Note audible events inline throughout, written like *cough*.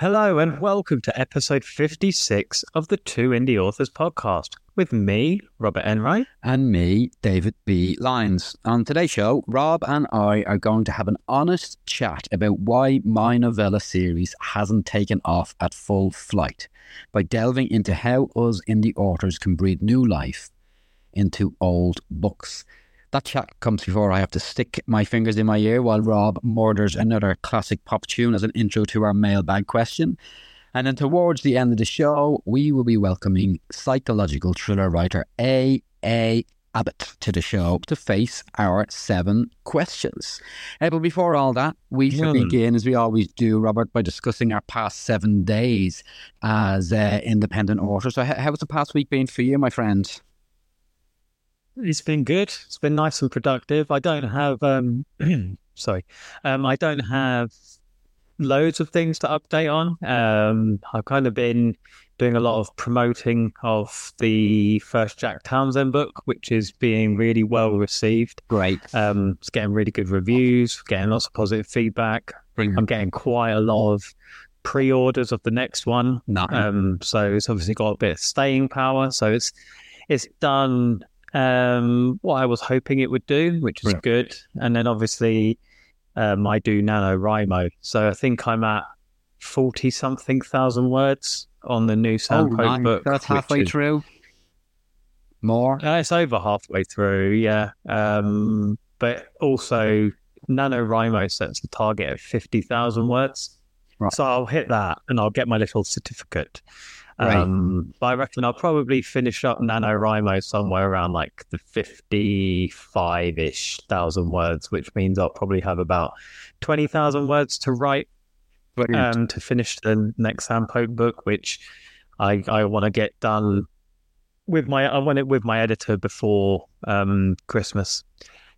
Hello and welcome to episode 56 of the Two Indie Authors podcast with me, Robert Enright. and me, David B. Lyons. On today's show, Rob and I are going to have an honest chat about why my novella series hasn't taken off at full flight by delving into how us indie authors can breathe new life into old books. That chat comes before I have to stick my fingers in my ear while Rob murders another classic pop tune as an intro to our mailbag question. And then towards the end of the show, we will be welcoming psychological thriller writer A. A. Abbott to the show to face our seven questions. Uh, but before all that, we should Well begin, as we always do, Robert, by discussing our past seven days as uh, independent authors. So, h- how's the past week been for you, my friend? It's been good. It's been nice and productive. I don't have um *clears throat* sorry. Um I don't have loads of things to update on. Um I've kind of been doing a lot of promoting of the first Jack Townsend book, which is being really well received. Great. Um it's getting really good reviews, getting lots of positive feedback. I'm getting quite a lot of pre-orders of the next one. Not Um, so it's obviously got a bit of staying power. So it's it's done um, what I was hoping it would do, which is Brilliant. good. And then obviously um, I do NaNoWriMo. So I think I'm at forty something thousand words on the new oh, nice. book. That's halfway is- through. More. uh, it's over halfway through, yeah. Um, but also, NaNoWriMo sets the target at 50,000 words. Right. So I'll hit that and I'll get my little certificate. Right. Um, but I reckon I'll probably finish up NaNoWriMo somewhere around like the 55 ish thousand words, which means I'll probably have about 20,000 words to write Brilliant. um, to finish the next Handpoke book, which I I want to get done with my I want it with my editor before um, Christmas,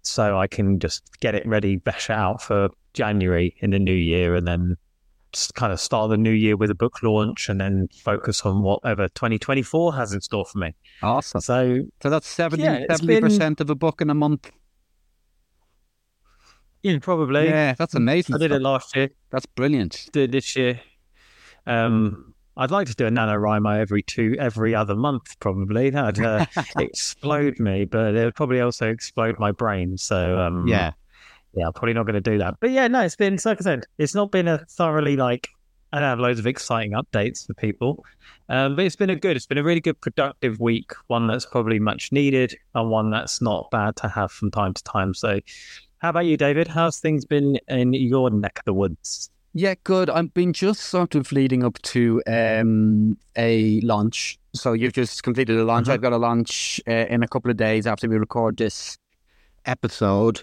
so I can just get it ready, bash it out for January in the new year, and then kind of start the new year with a book launch, and then focus on whatever 2024 has in store for me. awesome. So So that's 70, Yeah, it's 70% of a book in a month. yeah, probably. Yeah, that's amazing. I did it last year. That's brilliant. do it this year. Um, I'd like to do a NaNoWriMo every two, every other month, probably. That'd uh, *laughs* explode me, but it would probably also explode my brain. So, um, Yeah. Yeah, I'm probably not going to do that. But yeah, no, it's been, like I said, it's not been a thoroughly like, I don't have loads of exciting updates for people, um, but it's been a good, it's been a really good, productive week. One that's probably much needed, and one that's not bad to have from time to time. So, how about you, David? How's things been in your neck of the woods? Yeah, good. I've been just sort of leading up to um, a launch. So you've just completed a launch. Mhm. I've got a launch uh, in a couple of days after we record this episode,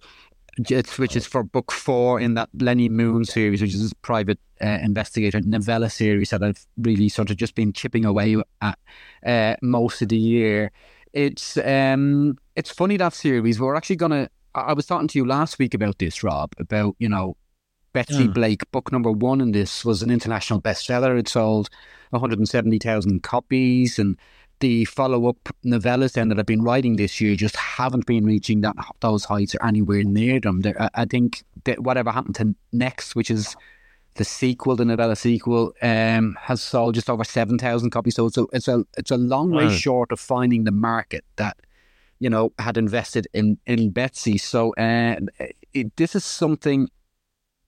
which is for book four in that Lenny Moon series, which is a private uh, investigator novella series that I've really sort of just been chipping away at uh, most of the year. It's um, it's funny that series. We're actually gonna. I I was talking to you last week about this, Rob, about you know Betsy Mm. Blake, book number one in this, was an international bestseller. It sold 170,000 copies, and the follow-up novellas then that I've been writing this year just haven't been reaching that those heights or anywhere near them. I, I think that whatever happened to next, which is the sequel, the novella sequel, um, has sold just over 7,000 copies. So it's a, it's a, it's a long way Wow. short of finding the market that you know had invested in in Betsy. So uh, it, this is something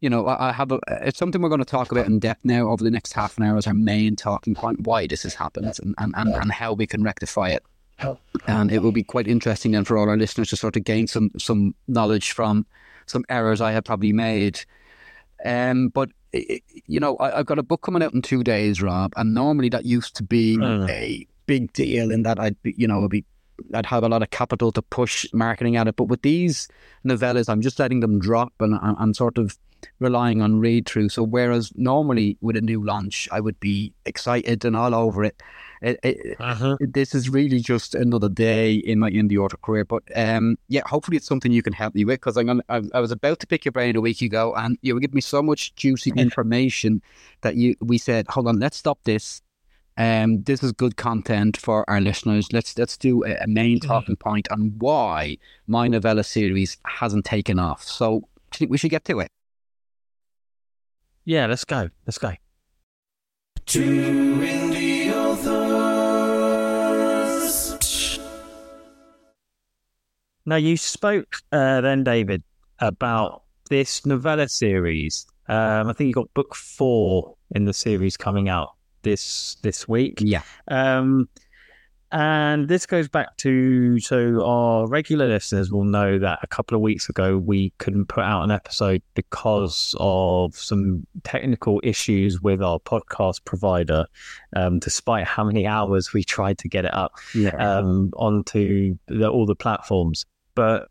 you know, I have a, it's something we're going to talk about in depth now over the next half an hour as our main talking point, why this has happened and, and, and, and how we can rectify it. And it will be quite interesting then for all our listeners to sort of gain some, some knowledge from some errors I have probably made. Um, but, you know, I, I've got a book coming out in two days, Rob, and normally that used to be Mm. a big deal in that I'd be, you know, it'd be, I'd have a lot of capital to push marketing at it. But with these novellas, I'm just letting them drop and I'm sort of relying on read through. So whereas normally with a new launch, I would be excited and all over it. It, it, uh-huh. This is really just another day in my indie author career. But um, yeah, hopefully it's something you can help me with because I'm gonna, I, I was about to pick your brain a week ago, and you were giving me so much juicy information that you we said, hold on, let's stop this. Um, this is good content for our listeners. Let's let's do a, a main mm-hmm. talking point on why my novella series hasn't taken off. So I think we should get to it. Yeah, let's go. Let's go. Now, you spoke uh, then, David, about this novella series. Um, I think you got book four in the series coming out this this week. Yeah. Um, and this goes back to so our regular listeners will know that a couple of weeks ago we couldn't put out an episode because of some technical issues with our podcast provider, um, despite how many hours we tried to get it up yeah. um, onto the, all the platforms. But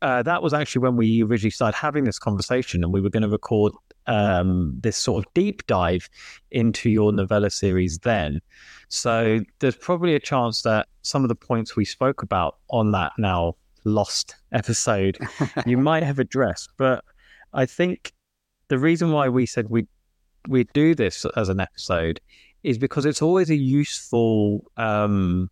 uh, that was actually when we originally started having this conversation, and we were going to record um, this sort of deep dive into your novella series then. So there's probably a chance that some of the points we spoke about on that now lost episode you *laughs* might have addressed. But I think the reason why we said we we do this as an episode is because it's always a useful um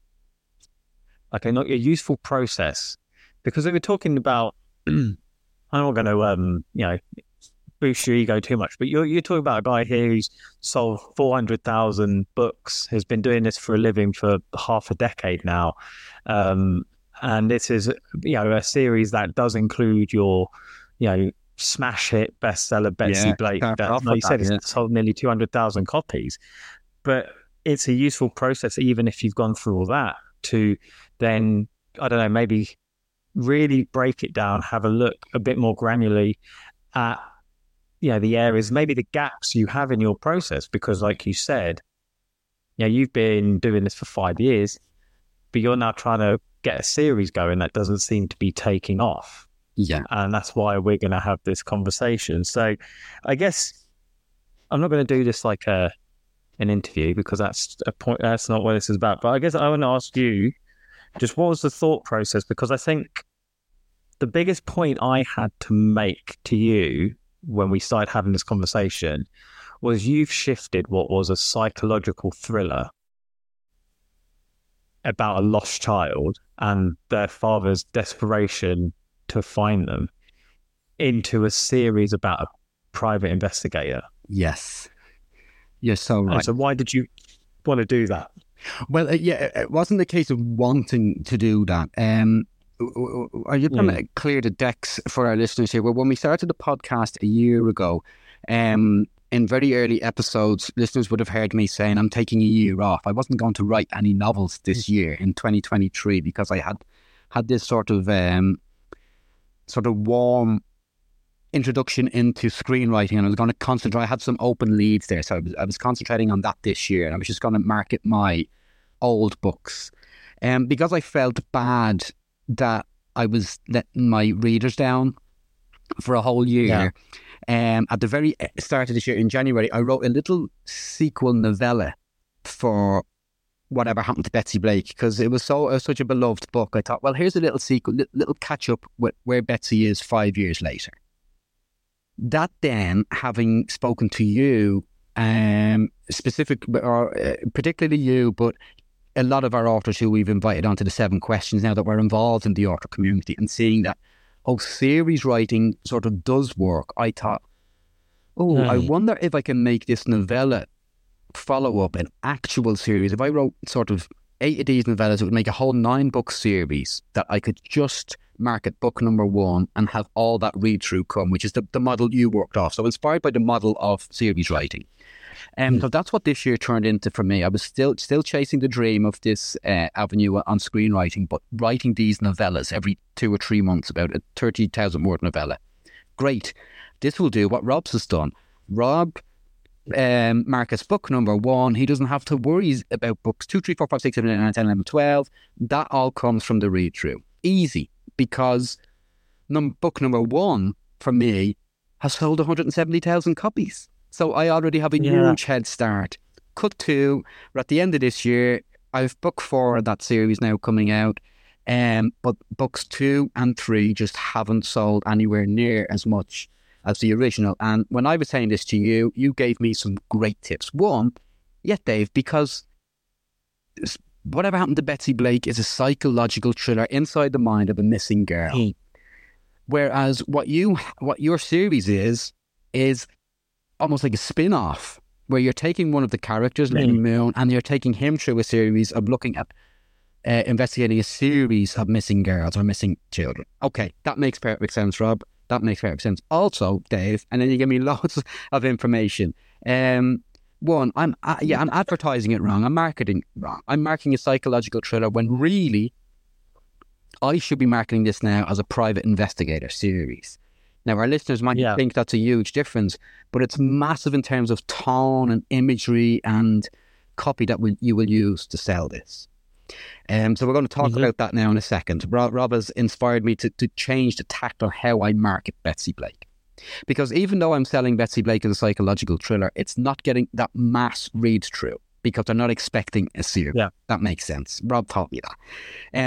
okay not a useful process because if we're talking about *clears throat* I'm not going to um you know boost your ego too much. But you're you're talking about a guy here who's sold four hundred thousand books, has been doing this for a living for half a decade now, um, and this is you know a series that does include your you know smash hit bestseller Betsy yeah, Blake. That, like you said, that, yeah. it's sold nearly two hundred thousand copies, but it's a useful process even if you've gone through all that to then I don't know maybe really break it down, have a look a bit more granularly at you know the areas maybe the gaps you have in your process because like you said you know you've been doing this for five years but you're now trying to get a series going that doesn't seem to be taking off. Yeah. And that's why we're going to have this conversation. So i guess i'm not going to do this like a an interview because that's a point that's not what this is about. But i guess i want to ask you just what was the thought process? Because i think the biggest point i had to make to you when we started having this conversation was you've shifted what was a psychological thriller about a lost child and their father's desperation to find them into a series about a private investigator. Yes. You're so right. And so why did you want to do that? Well, uh, yeah, it wasn't a case of wanting to do that. Um, are you going to mm. clear the decks for our listeners here? Well, when we started the podcast a year ago, um, in very early episodes, listeners would have heard me saying I'm taking a year off. I wasn't going to write any novels this mm. year in 2023 because I had had this sort of um, sort of warm introduction into screenwriting, and I was going to concentrate. I had some open leads there, so I was, I was concentrating on that this year, and I was just going to market my old books. Um, because I felt bad that I was letting my readers down for a whole year. Yeah. Um, at the very start of this year, in January, I wrote a little sequel novella for whatever happened to Betsy Blake because it was so such a beloved book. I thought, well, here's a little sequel, little catch up with where Betsy is five years later. That then, having spoken to you, um, specific or uh, particularly you, but a lot of our authors who we've invited onto the seven questions now that we're involved in the author community and seeing that, oh, series writing sort of does work, I thought, oh, I hmm. wonder if I can make this novella follow up an actual series. If I wrote sort of eight of these novellas, it would make a whole nine book series that I could just market book number one and have all that read through come, which is the, the model you worked off. So inspired by the model of series writing. Um, so that's what this year turned into for me. I was still still chasing the dream of this uh, avenue on screenwriting, but writing these novellas every two or three months, about a 30,000 word novella. Great. This will do what Rob's has done. Rob um, Marcus book number one. He doesn't have to worry about books two, three, four, five, six, seven, eight, nine, 10, 11, 12. That all comes from the read through. Easy because num- book number one for me has sold 170,000 copies. So I already have a yeah. huge head start cut to we're at the end of this year. I've book four of that series now coming out. Um, but books two and three just haven't sold anywhere near as much as the original. And when I was saying this to you, you gave me some great tips. One, yeah, Dave, because whatever happened to Betsy Blake is a psychological thriller inside the mind of a missing girl. Whereas what you what your series is is almost like a spin-off where you're taking one of the characters, Lenny Moon, and you're taking him through a series of looking at uh, investigating a series of missing girls or missing children. Okay, that makes perfect sense, Rob. That makes perfect sense. Also, Dave, and then you give me *laughs* loads of information. Um, one, I'm uh, yeah, I'm advertising it wrong. I'm marketing wrong. I'm marketing a psychological thriller when really I should be marketing this now as a private investigator series. Now, our listeners might Yeah. think that's a huge difference, but it's massive in terms of tone and imagery and copy that will, you will use to sell this. Um, so we're going to talk Mhm. about that now in a second. Rob, Rob has inspired me to, to change the tact on how I market Betsy Blake. Because even though I'm selling Betsy Blake as a psychological thriller, it's not getting that mass read through because they're not expecting a series. Yeah. That makes sense. Rob taught me that.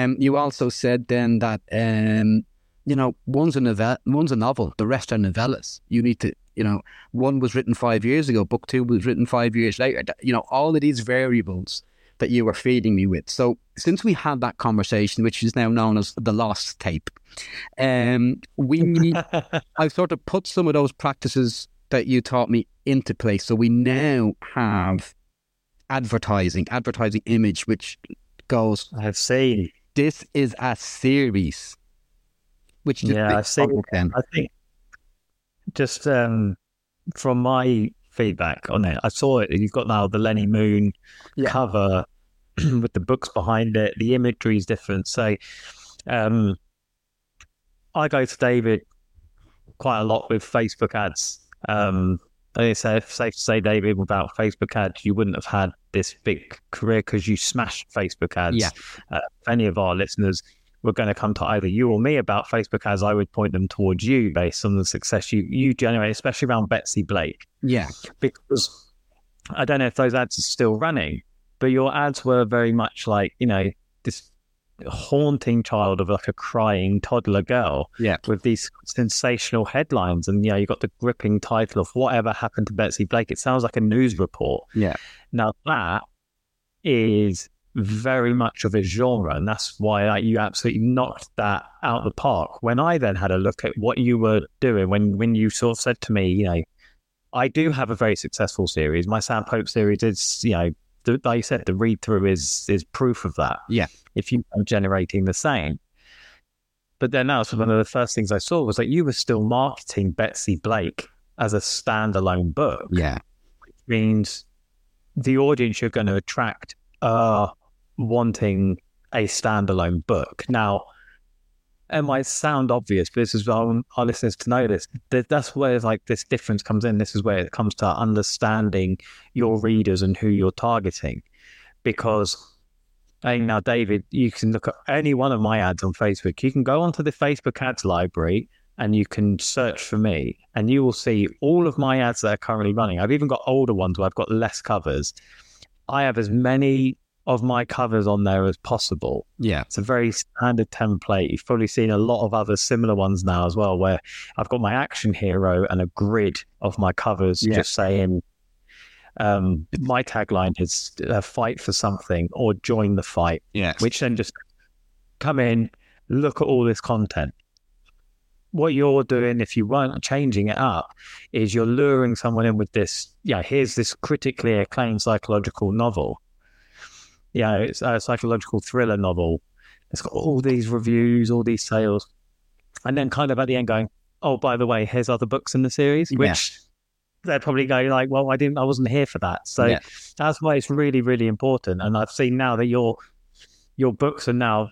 Um, you also said then that um, you know one's a novel, one's a novel, the rest are novellas. You need to, you know, one was written five years ago, book two was written five years later. You know, all of these variables that you were feeding me with. So since we had that conversation, which is now known as the lost tape, um, we *laughs* I've sort of put some of those practices that you taught me into place. So we now have advertising, advertising image, which goes, I've seen. this is a series. Which Yeah, I've seen. I think just um, from my feedback on it, I saw it. You've got now the Lenny Moon Yeah. cover *clears throat* with the books behind it. The imagery is different. So um, I go to David quite a lot with Facebook ads. Um, I think it's safe, safe to say, David, without Facebook ads, you wouldn't have had this big career because you smashed Facebook ads. Yeah. Uh, if any of our listeners were going to come to either you or me about Facebook ads, I would point them towards you based on the success you, you generate, especially around Betsy Blake. Yeah. Because I don't know if those ads are still running, but your ads were very much like, you know, this haunting child of like a crying toddler girl Yeah. with these sensational headlines. And, you know, you got the gripping title of Whatever Happened to Betsy Blake. It sounds like a news report. Yeah. Now, that is very much of a genre, and that's why like, you absolutely knocked that out of the park. When I then had a look at what you were doing, when when you sort of said to me, you know, I do have a very successful series. My Sam Pope series is, you know, the, like you said, the read through is is proof of that. Yeah. If you are generating the same. But then that was one of the first things I saw was that you were still marketing Betsy Blake as a standalone book Yeah. Which means the audience you're going to attract are wanting a standalone book. Now, it might sound obvious, but this is I want our listeners to know this. That's where like this difference comes in. This is where it comes to understanding your readers and who you're targeting. Because think now, David, you can look at any one of my ads on Facebook. You can go onto the Facebook ads library and you can search for me and you will see all of my ads that are currently running. I've even got older ones where I've got less covers. I have as many of my covers on there as possible. Yeah. It's a very standard template. You've probably seen a lot of other similar ones now as well, where I've got my action hero and a grid of my covers Yeah. just saying, um, my tagline is uh, fight for something or join the fight Yeah. which then just come in, look at all this content. What you're doing, if you weren't changing it up, is you're luring someone in with this. Yeah, here's this critically acclaimed psychological novel. Yeah, it's a psychological thriller novel. It's got all these reviews, all these sales, and then kind of at the end going, "Oh, by the way, here's other books in the series," Yeah. which they're probably going like, "Well, I didn't, I wasn't here for that." So Yeah. that's why it's really, really important. And I've seen now that your your books are now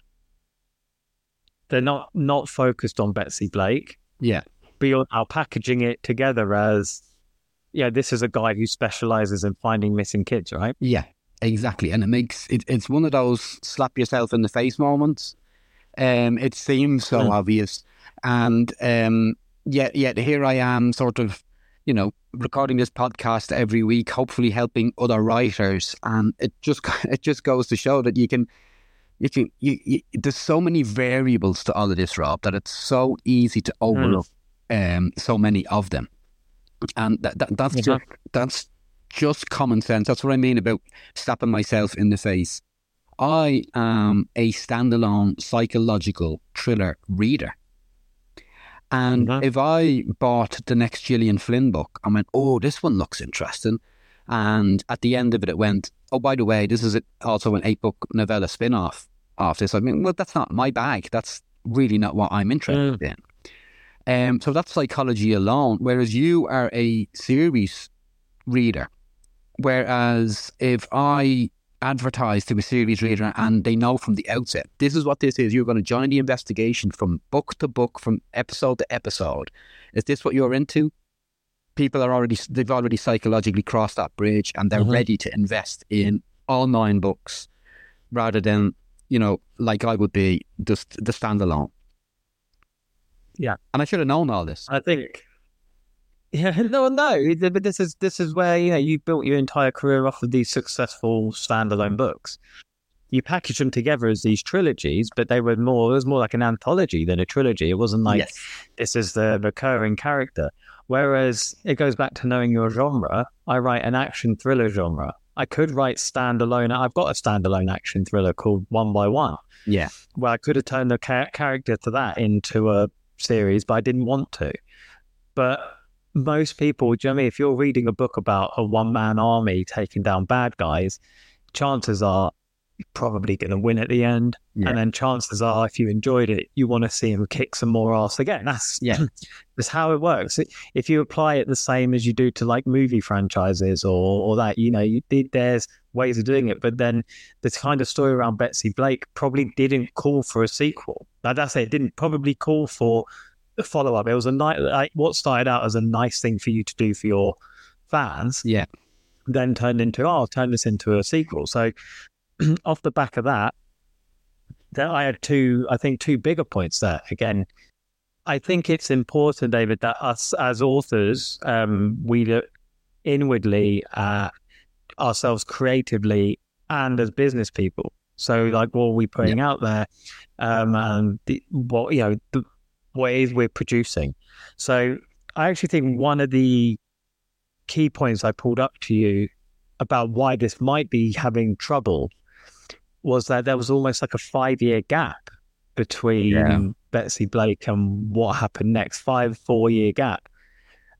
they're not not focused on Betsy Blake, Yeah. but you're now packaging it together as yeah, this is a guy who specializes in finding missing kids, right? Yeah, exactly. And it makes it, it's one of those slap yourself in the face moments. Um, it seems so Mm. obvious, and um, yet yet here I am, sort of, you know, recording this podcast every week, hopefully helping other writers, and it just *laughs* it just goes to show that you can. You can, you, you, there's so many variables to all of this, Rob, that it's so easy to overlook mm. um, so many of them, and that, that that's just that's just common sense. That's what I mean about slapping myself in the face. I am a standalone psychological thriller reader. And mm-hmm. if I bought the next Gillian Flynn book I went, oh, this one looks interesting. And at the end of it, it went, oh, by the way, this is also an eight book novella spin off of this. I mean, well, that's not my bag. That's really not what I'm interested mm. in. Um, so that's psychology alone. Whereas you are a series reader. Whereas if I advertise to a series reader and they know from the outset this is what this is you're going to join the investigation from book to book from episode to episode. Is this what you're into? People are already they've already psychologically crossed that bridge and they're mm-hmm. ready to invest in all nine books rather than you know like i would be just the standalone. Yeah. And i should have known all this. I think yeah, no, no. But this is this is where you know you built your entire career off of these successful standalone books. You package them together as these trilogies, but they were more. It was more like an anthology than a trilogy. It wasn't like yes. this is the recurring character. Whereas it goes back to knowing your genre. I write an action thriller genre. I could write standalone. I've got a standalone action thriller called One by One. Yeah, where I could have turned the ca- character to that into a series, but I didn't want to. But most people, do you know I mean? If you're reading a book about a one man army taking down bad guys, chances are you're probably going to win at the end. Yeah. And then chances are, if you enjoyed it, you want to see him kick some more ass again. That's yeah, *clears throat* that's how it works. If you apply it the same as you do to like movie franchises or or that, you know, you, there's ways of doing it. But then the kind of story around Betsy Blake probably didn't call for a sequel. Now that's it. It didn't probably call for the follow up. It was a night like what started out as a nice thing for you to do for your fans. Yeah. Then turned into oh, I'll turn this into a sequel. So *clears throat* off the back of that, then I had two, I think, two bigger points there. Again, I think it's important, David, that us as authors, um, we look inwardly at ourselves creatively and as business people. So, like, what are we putting yeah. out there? Um, and the, what you know, the, ways we're producing. So I actually think one of the key points I pulled up to you about why this might be having trouble was that there was almost like a five year gap between yeah. Betsy Blake and what happened next, five, four year gap.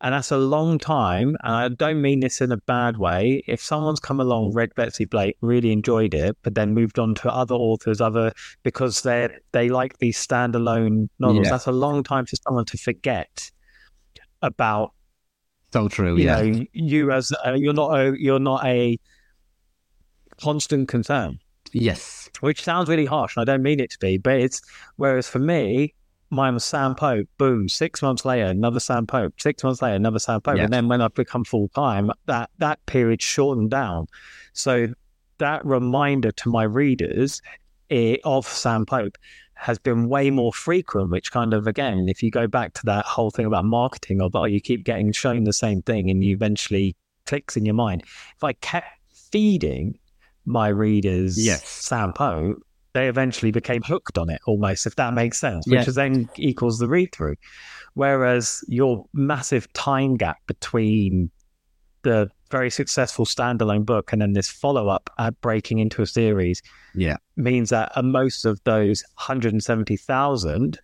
And that's a long time. And I don't mean this in a bad way. If someone's come along, read Betsy Blake, really enjoyed it, but then moved on to other authors, other because they they like these standalone novels, yeah. that's a long time for someone to forget about. So true. You yeah. Know, you as uh, you're not a you're not a constant concern. Yes. Which sounds really harsh, and I don't mean it to be, but it's whereas for me, mine was Sam Pope. Boom. Six months later, another Sam Pope. Six months later, another Sam Pope. And then when I've become full time, that that period shortened down. So that reminder to my readers eh, of Sam Pope has been way more frequent, which kind of again, if you go back to that whole thing about marketing of oh, you keep getting shown the same thing and you eventually clicks in your mind. If I kept feeding my readers yes. Sam Pope, they eventually became hooked on it almost, if that makes sense, which yeah. then equals the read through. Whereas your massive time gap between the very successful standalone book and then this follow up at breaking into a series yeah. means that most of those 170,000,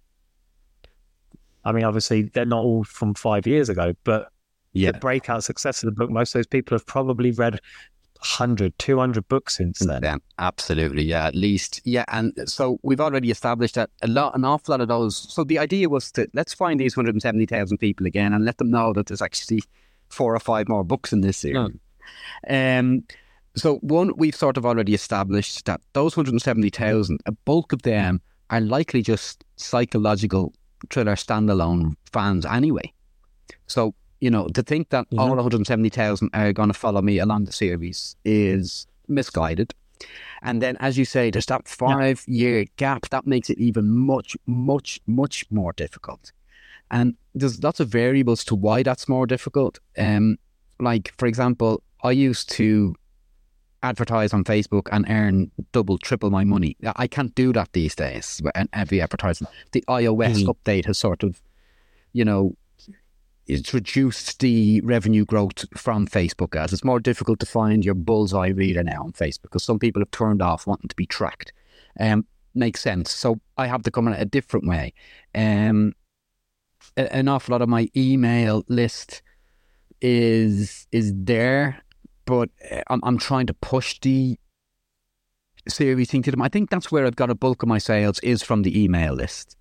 I mean, obviously they're not all from five years ago, but yeah. the breakout success of the book, most of those people have probably read 100, 200 books since then. Yeah, absolutely. Yeah, at least. Yeah. And so we've already established that a lot, an awful lot of those. So the idea was to let's find these 170,000 people again and let them know that there's actually four or five more books in this series. Yeah. Um, so one, we've sort of already established that those 170,000, a bulk of them are likely just psychological thriller standalone fans anyway. So you know, to think that all 170,000 are going to follow me along the series is misguided. And then, as you say, there's that five yeah. year gap that makes it even much, much, much more difficult. And there's lots of variables to why that's more difficult. Um, like, for example, I used to advertise on Facebook and earn double, triple my money. I can't do that these days. And every advertising, the iOS Mhm. update has sort of, you know, it's reduced the revenue growth from Facebook ads. It's more difficult to find your bullseye reader now on Facebook because some people have turned off wanting to be tracked. Um, makes sense. So I have to come in a different way. Um, an awful lot of my email list is is there, but uh, I'm I'm trying to push the series thing to them. I think that's where I've got a bulk of my sales is from the email list.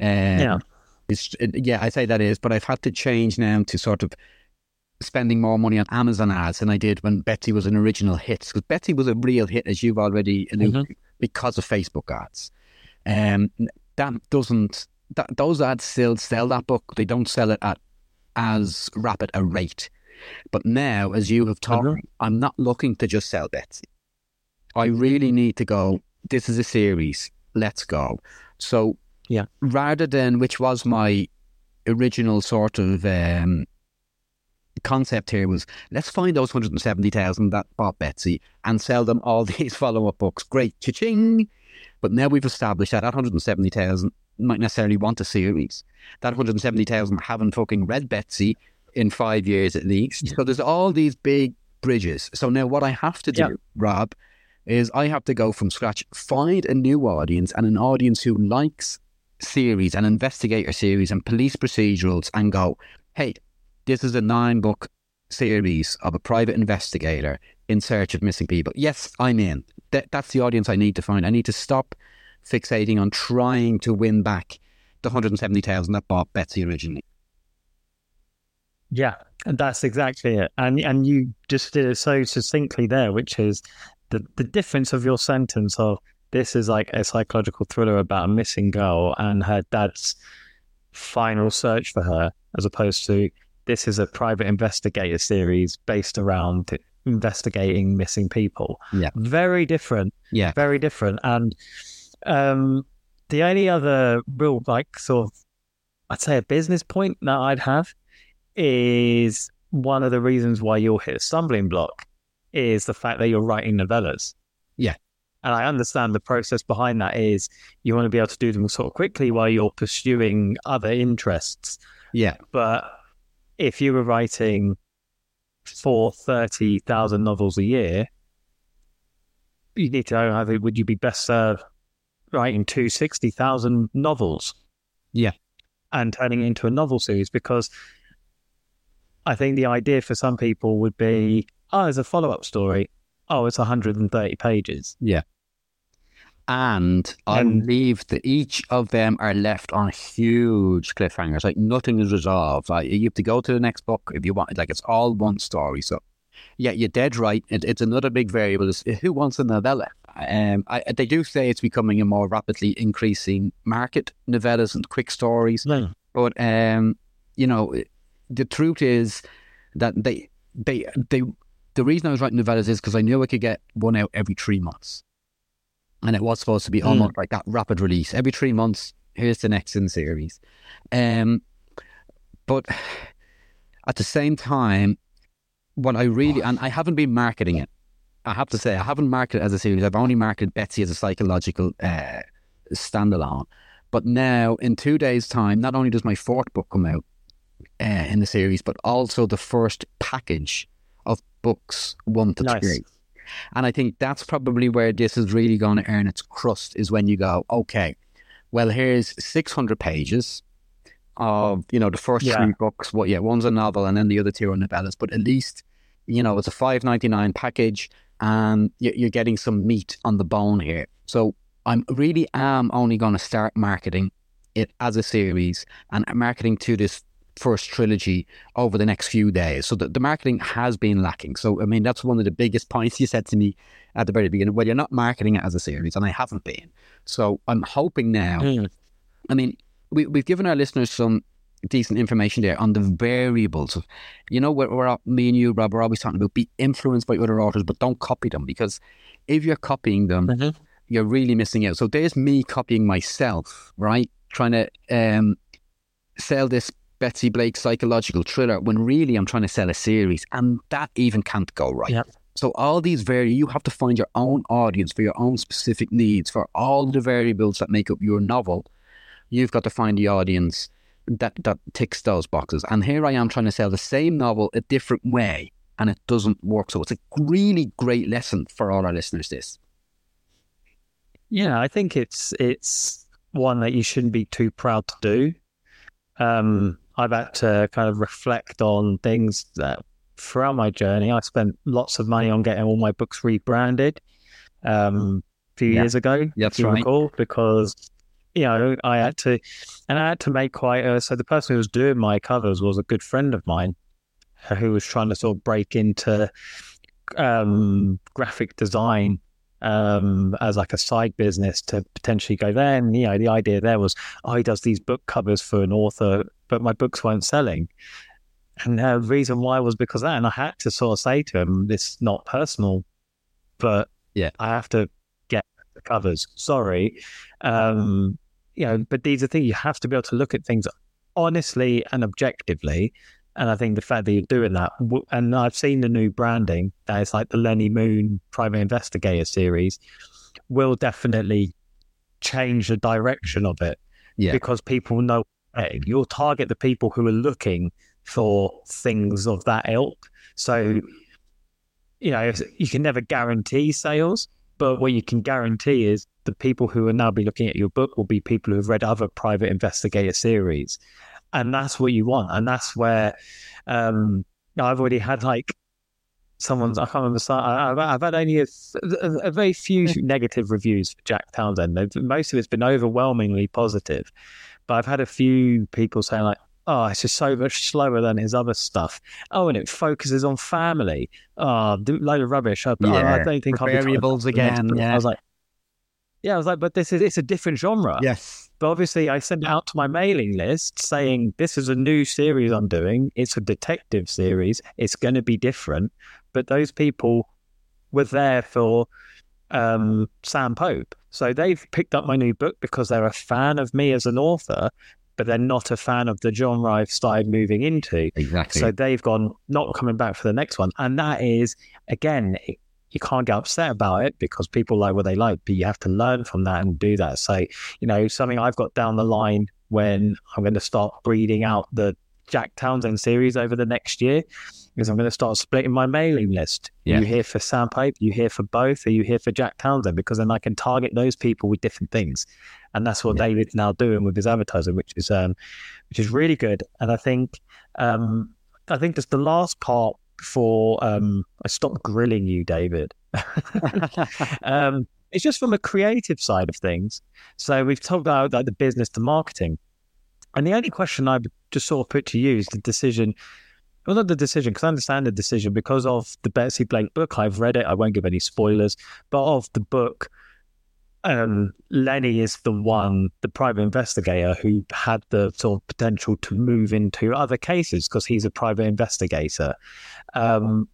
Um, Yeah. It's it, yeah, I say that is, but I've had to change now to sort of spending more money on Amazon ads than I did when Betsy was an original hit. Because Betsy was a real hit, as you've already alluded, to, because of Facebook ads. Um, that doesn't that those ads still sell that book. They don't sell it at as rapid a rate. But now, as you have talked, Mhm. I'm not looking to just sell Betsy. I really need to go. This is a series. Let's go. So Yeah. rather than which was my original sort of um, concept here was let's find those 170,000 that bought Betsy and sell them all *laughs* these follow up books. Great, cha-ching. But now we've established that that 170,000 might necessarily want a series. That 170,000 haven't fucking read Betsy in five years at least. So there's all these big bridges. So now what I have to do, Yeah. Rob, is I have to go from scratch, find a new audience and an audience who likes series and investigator series and police procedurals and go, hey, this is a nine book series of a private investigator in search of missing people. Yes, I'm in. That, that's the audience I need to find. I need to stop fixating on trying to win back the 170,000 that bought Betsy originally. Yeah, that's exactly it. And and you just did it so succinctly there, which is the the difference of your sentence of this is like a psychological thriller about a missing girl and her dad's final search for her, as opposed to this is a private investigator series based around investigating missing people. Yeah. Very different. Yeah. Very different. And um the only other real like sort of I'd say a business point that I'd have is one of the reasons why you'll hit a stumbling block is the fact that you're writing novellas. Yeah. And I understand the process behind that is you want to be able to do them sort of quickly while you're pursuing other interests. Yeah. But if you were writing for 30,000 novels a year, you need to know either would you be best served writing two 60,000 novels? Yeah. And turning it into a novel series because I think the idea for some people would be, oh, there's a follow up story. Oh, it's 130 pages. And I believe that each of them are left on huge cliffhangers. Like nothing is resolved. Like you have to go to the next book if you want. Like it's all one story. So, yeah, you're dead right. It, it's another big variable. Is who wants a novella? Um, I, they do say it's becoming a more rapidly increasing market. Novellas and quick stories. No. But um, you know, the truth is that they they they the reason I was writing novellas is because I knew I could get one out every three months, and it was supposed to be Mm. almost like that rapid release every three months. Here's the next in series, um, but at the same time, what I really and I haven't been marketing it. I have to say I haven't marketed it as a series. I've only marketed Betsy as a psychological uh, standalone. But now, in two days' time, not only does my fourth book come out uh, in the series, but also the first package of books one to Nice. three. And I think that's probably where this is really going to earn its crust is when you go, okay, well, here's 600 pages of, you know, the first Yeah. three books. What, yeah, one's a novel and then the other two are novellas. But at least, you know, it's a five ninety nine package and you- you're getting some meat on the bone here. So I'm really am only going to start marketing it as a series and marketing to this first trilogy over the next few days. So the, the marketing has been lacking. So I mean that's one of the biggest points you said to me at the very beginning. Well, you're not marketing it as a series, and I haven't been. So I'm hoping now. Mm. I mean, we we've given our listeners some decent information there on the variables of, you know, we're, we're me and you, Rob, we're always talking about be influenced by other authors, but don't copy them because if you're copying them, Mhm. you're really missing out. So there's me copying myself, right? Trying to um, sell this Betsy Blake psychological thriller when really I'm trying to sell a series, and that even can't go right. Yep. So all these vary. You have to find your own audience for your own specific needs for all the variables that make up your novel. You've got to find the audience that that ticks those boxes. And here I am trying to sell the same novel a different way, and it doesn't work. So it's a really great lesson for all our listeners. This. Yeah, I think it's it's one that you shouldn't be too proud to do. Um, I've had to kind of reflect on things that throughout my journey. I spent lots of money on getting all my books rebranded um, a few Yeah. years ago. That's if right. recall, because you know I had to, and I had to make quite. A, so the person who was doing my covers was a good friend of mine, who was trying to sort of break into um, graphic design um, as like a side business to potentially go there. And you know, the idea there was, oh, he does these book covers for an author, but my books weren't selling. And the reason why was because that. And I had to sort of say to him, "This not personal, but Yeah. I have to get the covers. Sorry, um, you know, but these are things you have to be able to look at things honestly and objectively. And I think the fact that you're doing that, and I've seen the new branding that is like the Lenny Moon Private Investigator series, will definitely change the direction of it Yeah. because people know hey, you'll target the people who are looking for things of that ilk. So, you know, you can never guarantee sales, but what you can guarantee is the people who will now be looking at your book will be people who have read other private investigator series. And that's what you want. And that's where um, I've already had like someone's, I can't remember, I've, I've had only a, a, a very few negative reviews for Jack Townsend. Most of it's been overwhelmingly positive. But I've had a few people saying, like, oh, it's just so much slower than his other stuff. Oh, and it focuses on family. Oh, load of rubbish. I, I- I don't think I'll be variables to again, yeah. I was like, yeah, I was like, but this is it's a different genre. Yes. But obviously, I sent it out to my mailing list saying this is a new series I'm doing. It's a detective series. It's going to be different. But those people were there for um, Sam Pope. So they've picked up my new book because they're a fan of me as an author, but they're not a fan of the genre I've started moving into. Exactly. So they've gone not coming back for the next one, and that is again, it, you can't get upset about it because people like what they like, but you have to learn from that and do that. So you know, something I've got down the line when I'm going to start breeding out the Jack Townsend series over the next year is I'm going to start splitting my mailing list. Yeah. You here for Sam Pope, you here for both, Are you here for Jack Townsend because then I can target those people with different things, and that's what Yeah. David's now doing with his advertising, which is um, which is really good. And I think um, I think just the last part before um, I stop grilling you, David. *laughs* um, it's just from a creative side of things. So we've talked about like the business to marketing, and the only question I just sort of put to you is the decision. Well, not the decision, because I understand the decision because of the Betsy Blake book. I've read it. I won't give any spoilers, but of the book, um, Lenny is the one, the private investigator who had the sort of potential to move into other cases because he's a private investigator. Um,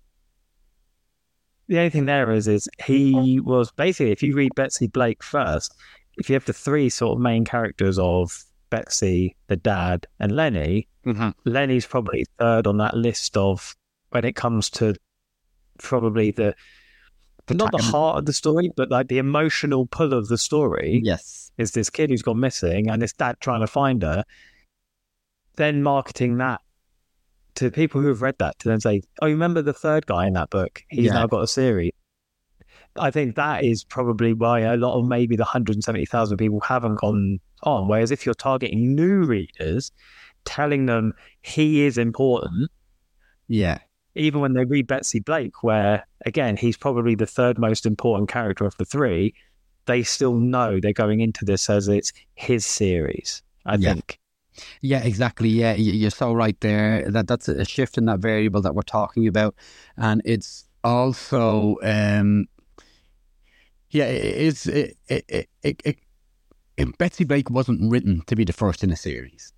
the only thing there is, is he was basically, if you read Betsy Blake first, if you have the three sort of main characters of Betsy, the dad, and Lenny, Mhm. Lenny's probably third on that list of when it comes to probably the The not the heart of the story, but like the emotional pull of the story Yes. is this kid who's gone missing and his dad trying to find her. Then marketing that to people who have read that to then say, "Oh, you remember the third guy in that book? He's Yeah. now got a series." I think that is probably why a lot of maybe the 170,000 people haven't gone on. Whereas if you're targeting new readers, telling them he is important, Yeah. Even when they read Betsy Blake, where again, he's probably the third most important character of the three, they still know they're going into this as it's his series, I Yeah. think. Yeah, exactly. Yeah, you're so right there. That that's a shift in that variable that we're talking about, and it's also, um, yeah, it's it, it, it, it, it, it- Betsy Blake wasn't written to be the first in a series.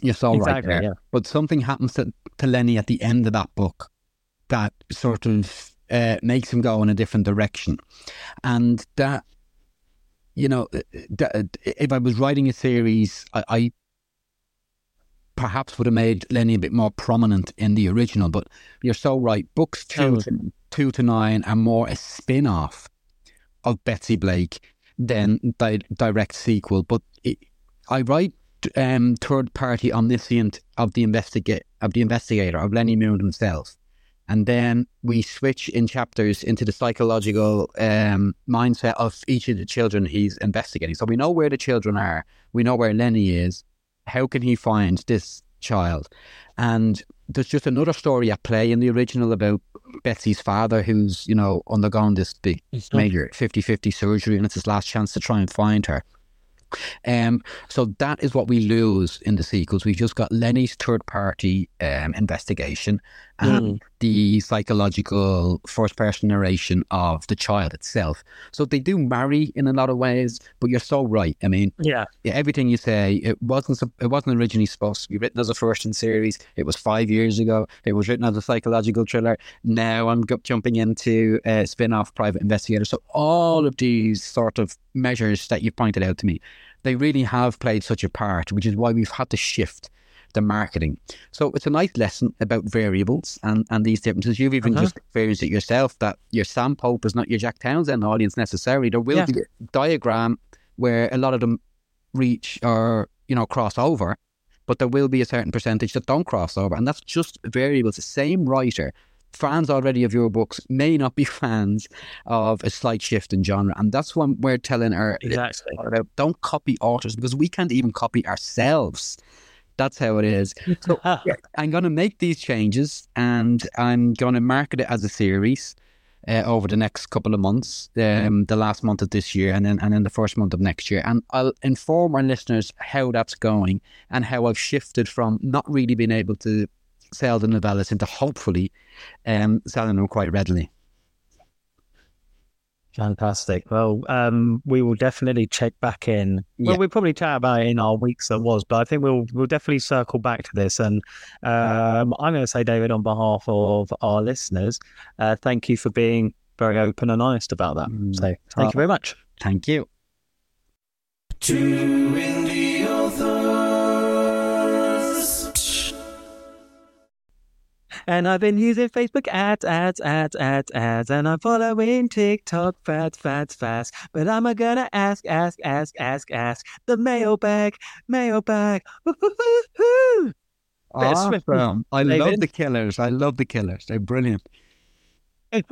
You're so right there. yeah. But something happens to, to Lenny at the end of that book that sort of uh, makes him go in a different direction. And that, you know, that, if I was writing a series, I, I perhaps would have made Lenny a bit more prominent in the original. But you're so right. Books two, to, two to nine are more a spin off of Betsy Blake than di- direct sequel. But it, I write um, third party omniscient of the investigate of the investigator of Lenny Moon himself. And then we switch in chapters into the psychological um, mindset of each of the children he's investigating. So we know where the children are, we know where Lenny is. How can he find this child? And there's just another story at play in the original about Betsy's father, who's, you know, undergone this big major 50 50 surgery, and it's his last chance to try and find her. Um, so that is what we lose in the sequels. We've just got Lenny's third party um, investigation mm. the psychological first person narration of the child itself. So they do marry in a lot of ways, but you're so right. I mean, yeah, yeah everything you say, it wasn't it wasn't originally supposed to be written as a first in series. It was five years ago. It was written as a psychological thriller. Now I'm jumping into a spin off private investigator. So all of these sort of measures that you pointed out to me, they really have played such a part, which is why we've had to shift the marketing. So it's a nice lesson about variables and, and these differences. You've even uh-huh. just experienced it yourself that your Sam Pope is not your Jack Townsend audience necessarily. There will yeah. be a diagram where a lot of them reach or, you know, cross over, but there will be a certain percentage that don't cross over. And that's just variables. The same writer fans already of your books may not be *laughs* fans of a slight shift in genre. And that's what we're telling our exactly. about don't copy authors because we can't even copy ourselves. That's how it is. *laughs* So I'm going to make these changes and I'm going to market it as a series. Uh, over the next couple of months, um, the last month of this year, and then and then the first month of next year, and I'll inform our listeners how that's going and how I've shifted from not really being able to sell the novellas into hopefully um, selling them quite readily. Fantastic. Well, um, we will definitely check back in. Well, we'll probably chat about it in our weeks that was, but I think we'll we'll definitely circle back to this. And um, I'm going to say, David, on behalf of our listeners, uh, thank you for being very open and honest about that. Mm. So, thank you very much. Thank you. And I've been using Facebook ads, ads, ads, ads, ads, and I'm following TikTok fast, fast, fast. But I'm gonna ask, ask, ask, ask, ask the mailbag, mailbag. *laughs* Awesome. I David. love the killers. I love the killers. They're brilliant. *laughs*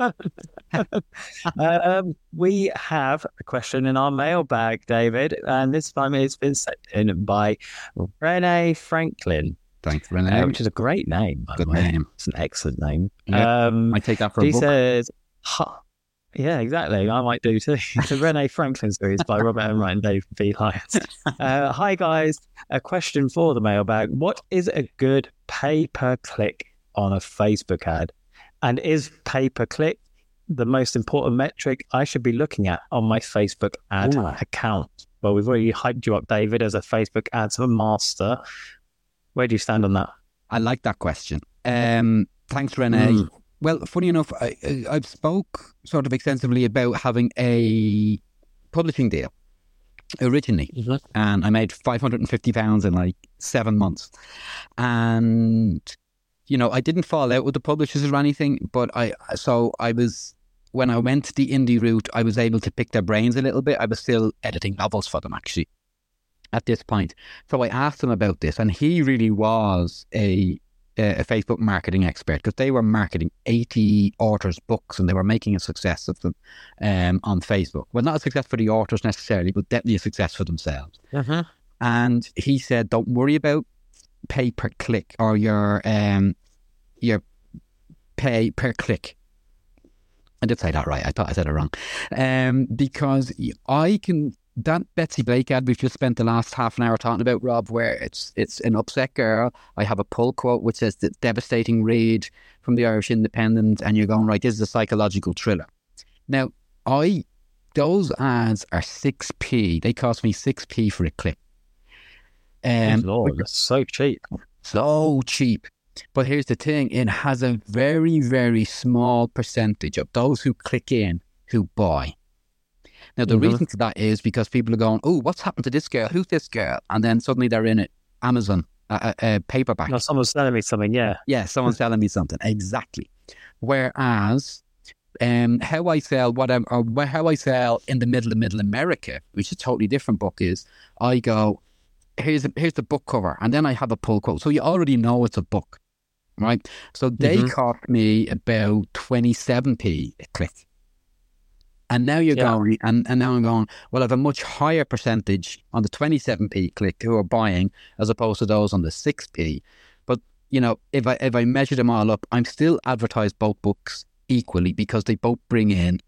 um, we have a question in our mailbag, David, and this time it's been sent in by Renee Franklin. Thanks, Renee. Uh, which is a great name. Good name. It's an excellent name. Yeah, um, I take that for a he book. says, huh. yeah, exactly. I might do too. *laughs* the a Renee Franklin series by Robert M. Wright and Dave B. Lyons. Uh, hi, guys. A question for the mailbag. What is a good pay per click on a Facebook ad? And is pay per click the most important metric I should be looking at on my Facebook ad Ooh. account? Well, we've already hyped you up, David, as a Facebook ads master. Where do you stand on that? I like that question. Um, thanks, Renee. Mm. Well, funny enough, I, I've spoke sort of extensively about having a publishing deal originally, mm-hmm. and I made five hundred and fifty pounds in like seven months, and you know I didn't fall out with the publishers or anything, but I so I was when I went the indie route, I was able to pick their brains a little bit. I was still editing novels for them actually, at this point. So I asked him about this, and he really was a a Facebook marketing expert because they were marketing 80 authors' books and they were making a success of them um, on Facebook. Well, not a success for the authors necessarily, but definitely a success for themselves. Uh-huh. And he said, "Don't worry about pay per click or your um, your pay per click." I did say that right. I thought I said it wrong. Um, because I can that Betsy Blake ad we've just spent the last half an hour talking about, Rob, where it's it's an upset girl. I have a pull quote which says the devastating read from the Irish Independent, and you're going right. This is a psychological thriller. Now, I those ads are six p. They cost me six p for a click. Um, Lord, that's so cheap. So cheap. But here's the thing: it has a very, very small percentage of those who click in who buy. Now, the mm-hmm. reason for that is because people are going, oh, what's happened to this girl? Who's this girl? And then suddenly they're in it, Amazon a, a, a paperback. No, someone's telling me something. Yeah, yeah, someone's *laughs* telling me something exactly. Whereas, um, how I sell whatever, or how I sell in the middle of Middle America, which is a totally different book, is I go, here's a, here's the book cover, and then I have a pull quote, so you already know it's a book, right? So they Mhm. cost me about twenty seven p a click. And now you're Yeah. going, and, and now I'm going, well, I have a much higher percentage on the 27p click who are buying as opposed to those on the 6p. But, you know, if I if I measure them all up, I'm still advertised both books equally because they both bring in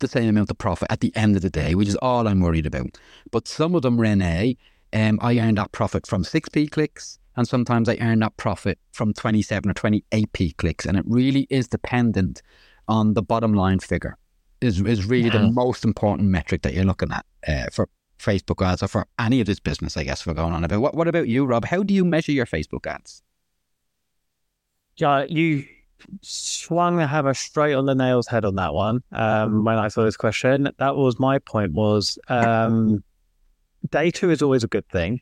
the same amount of profit at the end of the day, which is all I'm worried about. But some of them, Renee, um, I earn that profit from 6p clicks, and sometimes I earn that profit from 27 or 28p clicks. And it really is dependent on the bottom line figure is is really the most important metric that you're looking at uh, for Facebook ads or for any of this business, I guess, we're going on about. What, what about you, Rob? How do you measure your Facebook ads? yeah. You swung the hammer straight on the nail's head on that one. Um, when I saw this question, that was my point. Was um, data is always a good thing.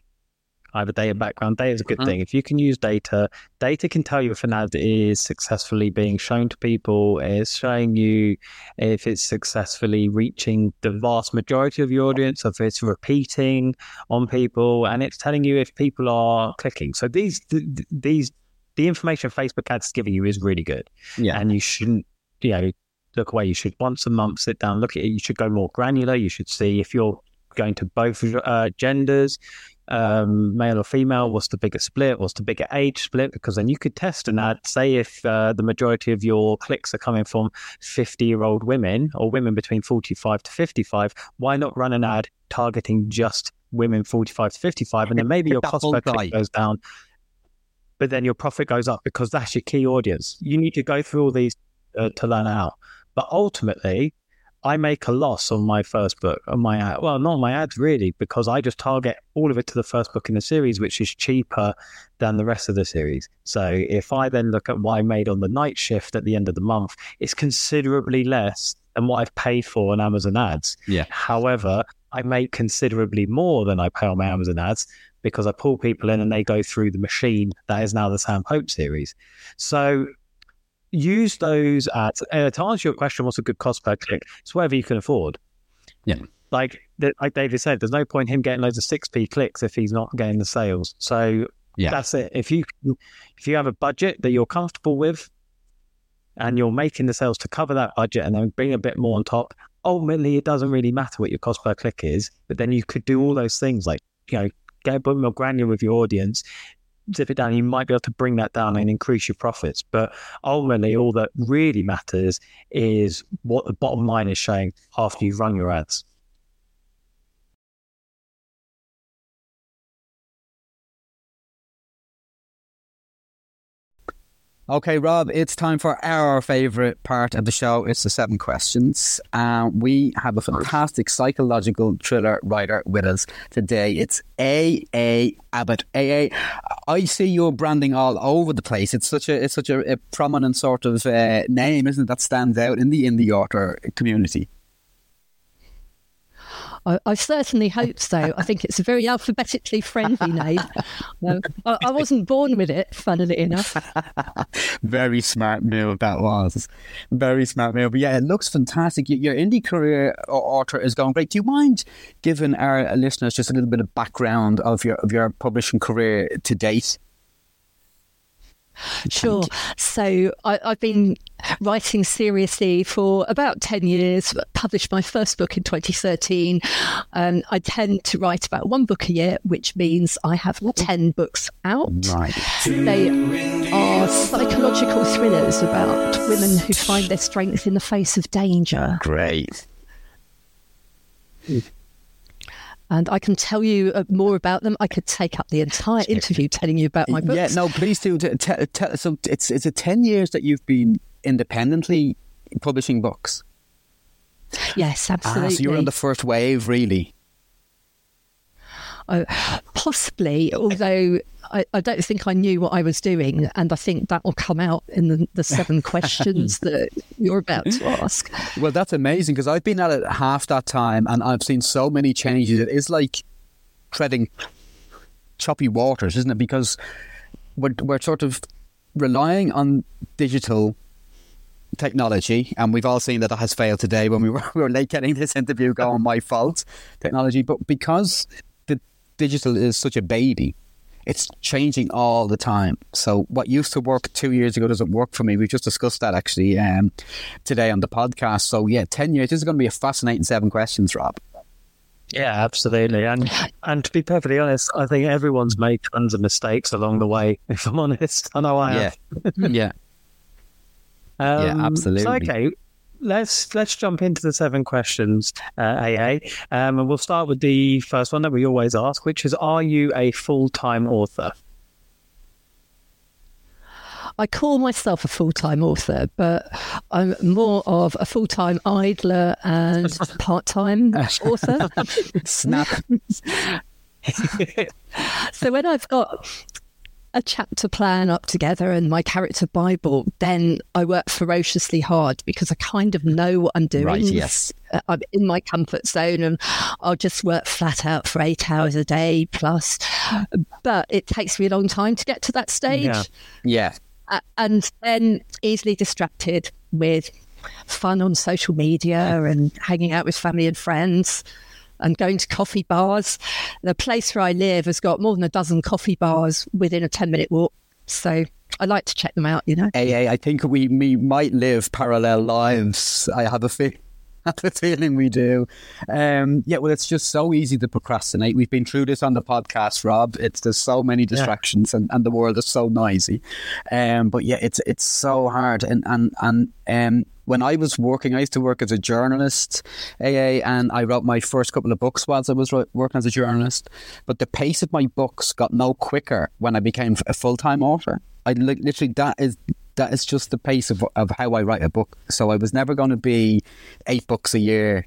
I have a data background. Data is a good Mhm. thing. If you can use data, data can tell you if an ad is successfully being shown to people. It's showing you if it's successfully reaching the vast majority of your audience, if it's repeating on people, and it's telling you if people are clicking. So these th- th- these the information Facebook ads is giving you is really good Yeah. and you shouldn't, you know, look away. You should once a month sit down, look at it. You should go more granular. You should see if you're going to both uh, genders, um, male or female. What's the bigger split? What's the bigger age split? Because then you could test an ad. Say if uh, the majority of your clicks are coming from fifty-year-old women or women between forty-five to fifty-five. Why not run an ad targeting just women forty-five to fifty-five, and then maybe your cost per guy. click goes down but then your profit goes up because that's your key audience. You need to go through all these uh, to learn out. But ultimately, I make a loss on my first book, on my ad. Well, not on my ads really, because I just target all of it to the first book in the series, which is cheaper than the rest of the series. So if I then look at what I made on the night shift at the end of the month, it's considerably less than what I've paid for on Amazon ads. Yeah. However, I make considerably more than I pay on my Amazon ads because I pull people in and they go through the machine that is now the Sam Pope series. So use those ads. Uh, to answer your question, what's a good cost per click? It's whatever you can afford. Yeah. Like like David said, there's no point him getting loads of six p clicks if he's not getting the sales. So Yeah. that's it. If you if you have a budget that you're comfortable with, and you're making the sales to cover that budget, and then bring a bit more on top, ultimately it doesn't really matter what your cost per click is. But then you could do all those things like you know get a bit more granular with your audience, zip it down. You might be able to bring that down and increase your profits. But ultimately, all that really matters is what the bottom line is showing after you've run your ads. Okay, Rob, it's time for our favourite part of the show. It's the seven questions. Um, we have a fantastic psychological thriller writer with us today. It's A.A. Abbott. A.A. I see your branding all over the place. It's such a it's such a, a prominent sort of uh, name, isn't it, that stands out in the indie author community. I, I certainly hope so. I think it's a very alphabetically friendly name. Um, I, I wasn't born with it, funnily enough. Very smart move that was. Very smart move. Yeah, it looks fantastic. Your indie career o- author is going great. Do you mind giving our listeners just a little bit of background of your of your publishing career to date? Sure. So I, I've been writing seriously for about 10 years, published my first book in 2013. Um, I tend to write about one book a year, which means I have 10 books out. Right. They are psychological thrillers about women who find their strength in the face of danger. Great. And I can tell you uh, more about them. I could take up the entire interview telling you about my books. Yeah, no, please do. T- t- t- so it's it's it ten years that you've been independently publishing books. Yes, Ah, absolutely. so you're on the first wave, really. Uh, possibly, although I, I don't think I knew what I was doing, and I think that will come out in the, the seven *laughs* questions that you're about to ask. Well, that's amazing because I've been at it half that time and I've seen so many changes. It is like treading choppy waters, isn't it? Because we're we're sort of relying on digital technology, and we've all seen that that has failed today when we were, *laughs* we were late getting this interview going. My fault, technology, but because digital is such a baby, it's changing all the time. So what used to work two years ago doesn't work for me. We've just discussed that actually um, today on the podcast. So yeah, ten years. This is going to be a fascinating seven questions, Rob. Yeah, absolutely. And and to be perfectly honest, I think everyone's made tons of mistakes along the way. If I'm honest, *laughs* I know I have. *laughs* Yeah, yeah. Um, yeah, absolutely. So, okay, let's let's jump into the seven questions, uh, AA, um, and we'll start with the first one that we always ask, which is: Are you a full time author? I call myself a full time author, but I'm more of a full time idler and *laughs* part time author. *laughs* Snap. *laughs* so when I've got a chapter plan up together and my character Bible, then I work ferociously hard because I kind of know what I'm doing. Right, yes. Uh, I'm in my comfort zone and I'll just work flat out for eight hours a day plus. But it takes me a long time to get to that stage. Yeah. yeah. Uh, and then easily distracted with fun on social media and hanging out with family and friends and going to coffee bars. The place where I live has got more than a dozen coffee bars within a 10 minute walk. So I like to check them out, you know. AA, I think we, we might live parallel lives. I have a feeling. *laughs* A feeling we do. Um, yeah, well, it's just so easy to procrastinate. We've been through this on the podcast, Rob. It's there's so many distractions, yeah. and, and the world is so noisy. Um, but yeah, it's it's so hard. And and and um, when I was working, I used to work as a journalist, AA, and I wrote my first couple of books whilst I was working as a journalist. But the pace of my books got no quicker when I became a full time author. I literally that is that is just the pace of, of how I write a book. So I was never going to be eight books a year,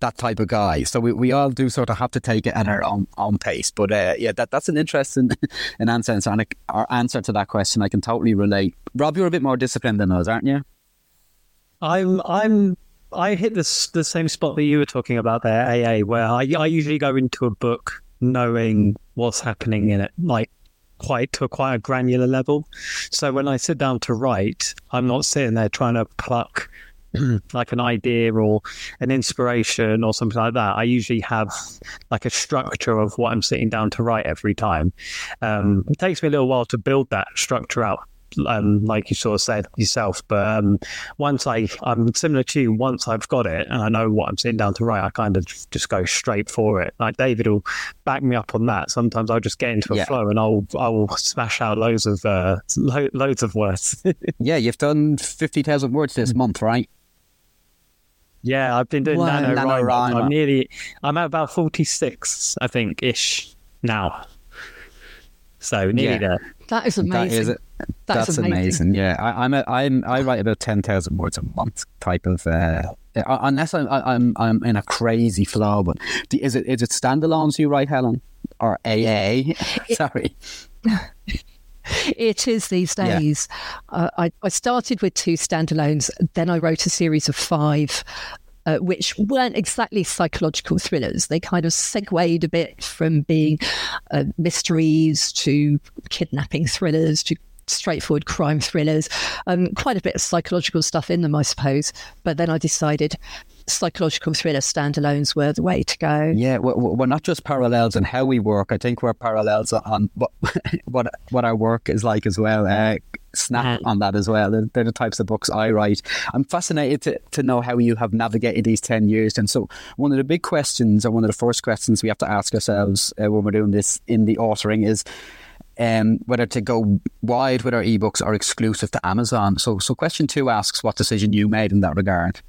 that type of guy. So we, we all do sort of have to take it at our own, own pace. But uh, yeah, that, that's an interesting *laughs* an answer. And our answer to that question, I can totally relate. Rob, you're a bit more disciplined than us, aren't you? I'm I'm I hit this the same spot that you were talking about there, AA, where I I usually go into a book knowing what's happening in it, like quite to quite a granular level. So when I sit down to write, I'm not sitting there trying to pluck *clears throat* like an idea or an inspiration or something like that. I usually have like a structure of what I'm sitting down to write every time. Um, it takes me a little while to build that structure out um, like you sort of said yourself. But um, once I, I'm similar to you. Once I've got it and I know what I'm sitting down to write, I kind of just go straight for it. Like David will back me up on that. Sometimes I'll just get into a yeah. flow and I'll I will smash out loads of uh, lo- loads of words. *laughs* yeah, you've done fifty thousand words this month, right? Yeah, I've been doing wow. NaNoWriMo. I'm nearly, I'm at about 46, I think, ish now. So nearly yeah. there. That is amazing. That is, that's, that's amazing. amazing. Yeah, I, am a, I'm I write about ten thousand words a month type of. Uh, unless I'm I'm I'm in a crazy flow, but is it is it standalones you write, Helen, or AA? *laughs* Sorry. *laughs* *laughs* It is these days. Yeah. Uh, I, I started with two standalones, then I wrote a series of five, uh, which weren't exactly psychological thrillers. They kind of segued a bit from being uh, mysteries to kidnapping thrillers to straightforward crime thrillers. Um, quite a bit of psychological stuff in them, I suppose. But then I decided psychological thriller standalones were the way to go. Yeah, we're, we're not just parallels in how we work. I think we're parallels on what *laughs* what, what our work is like as well. Uh, snap on that as well. They're, they're, the types of books I write. I'm fascinated to, to know how you have navigated these 10 years. And so, one of the big questions, or one of the first questions we have to ask ourselves uh, when we're doing this in the authoring is um, whether to go wide with our ebooks or exclusive to Amazon. So, so question two asks what decision you made in that regard.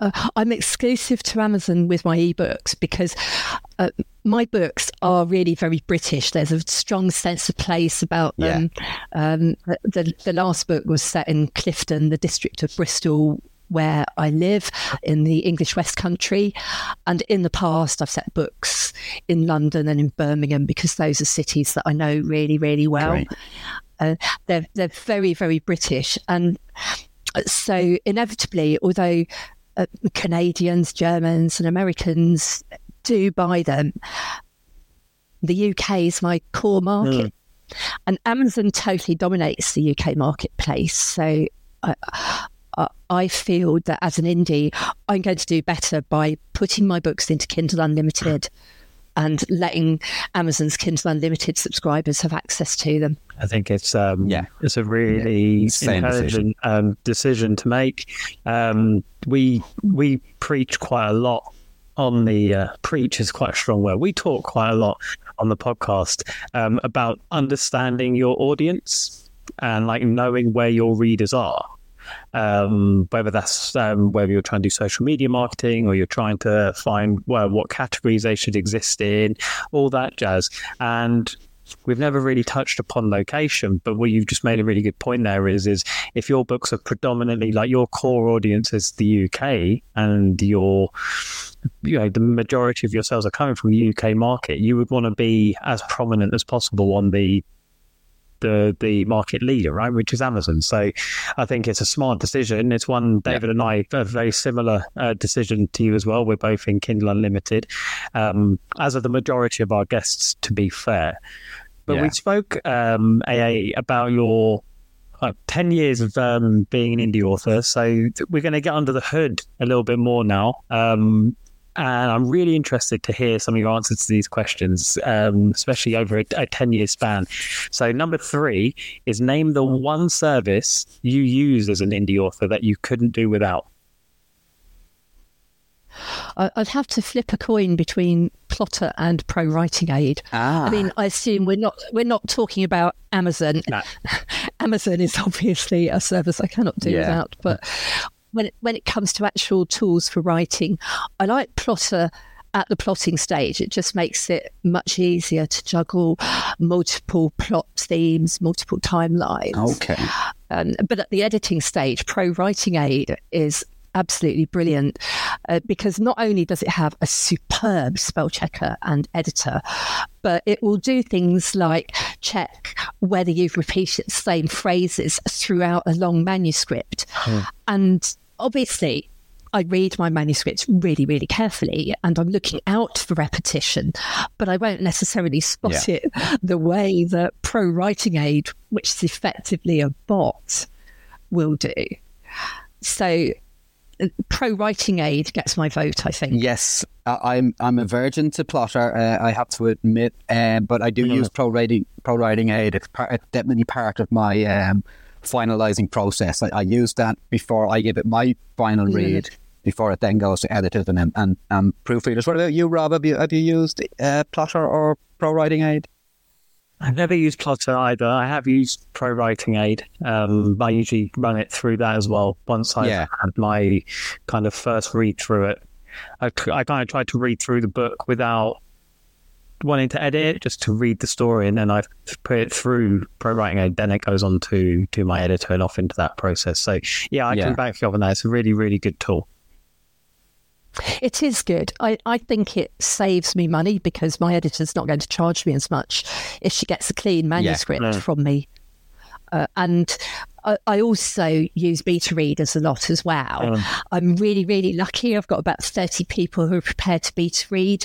Uh, I'm exclusive to Amazon with my ebooks because uh, my books are really very British. There's a strong sense of place about them. Yeah. Um, the, the last book was set in Clifton, the district of Bristol, where I live in the English West Country. And in the past, I've set books in London and in Birmingham because those are cities that I know really, really well. Uh, they're, they're very, very British. And so, inevitably, although uh, Canadians, Germans, and Americans do buy them. The UK is my core market, mm. and Amazon totally dominates the UK marketplace. So I, I feel that as an indie, I'm going to do better by putting my books into Kindle Unlimited and letting Amazon's Kindle Unlimited subscribers have access to them. I think it's um, yeah, it's a really yeah. intelligent decision. Um, decision. to make. Um, we we preach quite a lot on the uh, preach is quite a strong word. We talk quite a lot on the podcast um, about understanding your audience and like knowing where your readers are um, whether that's um, whether you're trying to do social media marketing or you're trying to find well, what categories they should exist in, all that jazz. And we've never really touched upon location, but what you've just made a really good point there is is if your books are predominantly like your core audience is the UK and your you know the majority of your sales are coming from the UK market, you would want to be as prominent as possible on the the the market leader, right, which is Amazon. So I think it's a smart decision. It's one David yeah. and I a very similar uh, decision to you as well. We're both in Kindle Unlimited, um, as are the majority of our guests. To be fair, but yeah. we spoke um, AA about your uh, 10 years of um, being an indie author. So we're going to get under the hood a little bit more now. Um, and I'm really interested to hear some of your answers to these questions, um, especially over a, a 10 year span. So, number three is name the one service you use as an indie author that you couldn't do without. I'd have to flip a coin between Plottr and Pro Writing Aid. Ah. I mean, I assume we're not we're not talking about Amazon. No. *laughs* Amazon is obviously a service I cannot do yeah. without, but when it, when it comes to actual tools for writing, I like Plottr at the plotting stage. It just makes it much easier to juggle multiple plot themes, multiple timelines. Okay. Um, but at the editing stage, Pro Writing Aid is absolutely brilliant uh, because not only does it have a superb spell checker and editor, but it will do things like check whether you've repeated the same phrases throughout a long manuscript. Hmm. And obviously, I read my manuscripts really, really carefully and I'm looking out for repetition, but I won't necessarily spot yeah. it the way that Pro Writing Aid, which is effectively a bot, will do. So, Pro Writing Aid gets my vote, I think. Yes, I'm I'm a virgin to Plottr. uh, I have to admit, um, but I do mm-hmm. use Pro Writing Pro Writing Aid. It's, part, it's definitely part of my um, finalizing process. I, I, use that before I give it my final read, before it then goes to editors and and, and proofreaders. What about you, Rob? Have you have you used uh, Plottr or Pro Writing Aid? I've never used Plottr either. I have used Pro Writing Aid. Um, I usually run it through that as well. Once I've yeah. had my kind of first read through it, I, I kind of tried to read through the book without wanting to edit just to read the story, and then I put it through Pro Writing Aid. Then it goes on to to my editor and off into that process. So yeah, I yeah. can back you up on that. It's a really really good tool. It is good. I, I think it saves me money because my editor's not going to charge me as much if she gets a clean manuscript yeah. from me. Uh, and I, also use beta readers a lot as well. Um, I'm really, really lucky. I've got about 30 people who are prepared to beta read.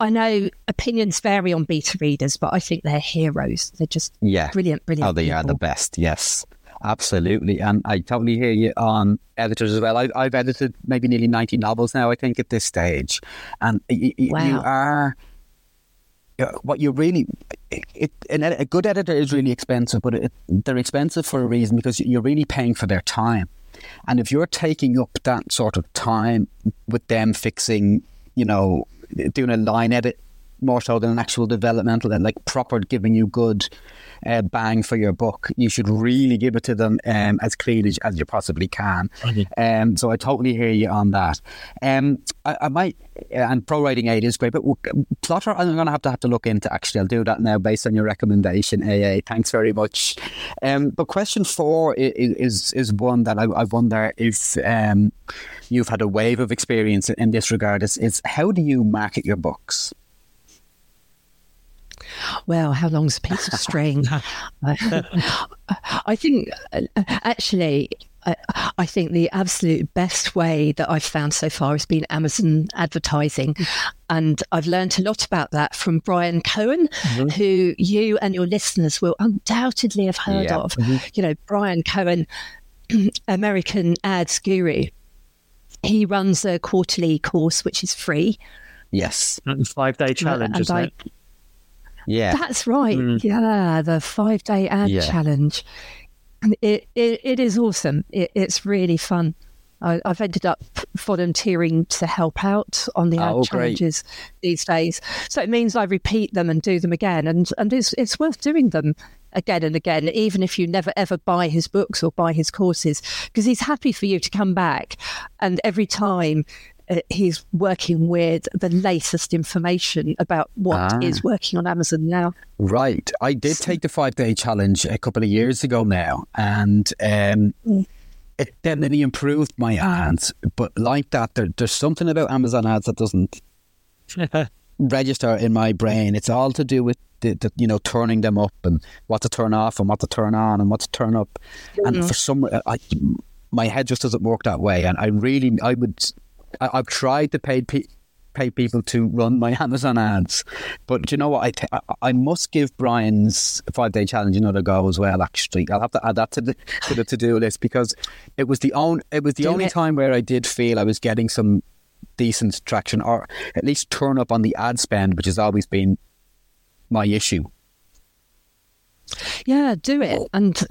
I know opinions vary on beta readers, but I think they're heroes. They're just yeah. brilliant, brilliant. Oh, they people. are the best. Yes. Absolutely. And I totally hear you on editors as well. I, have edited maybe nearly 90 novels now, I think, at this stage. And y- y- wow. you are what you really it, a good editor is really expensive, but it, they're expensive for a reason because you're really paying for their time. And if you're taking up that sort of time with them fixing, you know, doing a line edit more so than an actual developmental, and like proper giving you good uh, bang for your buck. You should really give it to them um, as clean as, as, you possibly can. Um, so I totally hear you on that. Um, I, I, might, and Pro Writing Aid is great, but Plottr I'm going to have to have to look into. Actually, I'll do that now based on your recommendation. AA, thanks very much. Um, but question four is is, is one that I, I wonder if um, you've had a wave of experience in this regard. Is, is how do you market your books? Well, how long's a piece of string? *laughs* I think uh, actually I, I think the absolute best way that I've found so far has been Amazon advertising. And I've learned a lot about that from Bryan Cohen, mm-hmm. who you and your listeners will undoubtedly have heard yeah. of. Mm-hmm. You know, Bryan Cohen, *clears throat* American ads guru. He runs a quarterly course which is free. Yes. Five day challenge, and isn't I, it? Yeah. That's right. Mm. Yeah, the five day ad yeah. challenge. It, it, it is awesome. It, it's really fun. I, have ended up volunteering to help out on the ad oh, challenges great. these days. So it means I repeat them and do them again, and and it's it's worth doing them again and again, even if you never ever buy his books or buy his courses, because he's happy for you to come back, and every time he's working with the latest information about what ah. is working on Amazon now. Right. I did take the five day challenge a couple of years ago now, and um, mm. it definitely improved my ads. But like that, there, there's something about Amazon ads that doesn't *laughs* register in my brain. It's all to do with the, the, you know turning them up and what to turn off and what to turn on and what to turn up. Mm-hmm. And for some, I, my head just doesn't work that way. And I really, I would I, have tried to pay pe- pay people to run my *laughs* Amazon ads, but you know what? I, t- I must give Bryan's five day challenge another go as well. Actually, I'll have to add that to the to the to do list because it was the only it was the do only it. time where I did feel I was getting some decent traction, or at least turn up on the ad spend, which has always been my issue. Yeah, do it and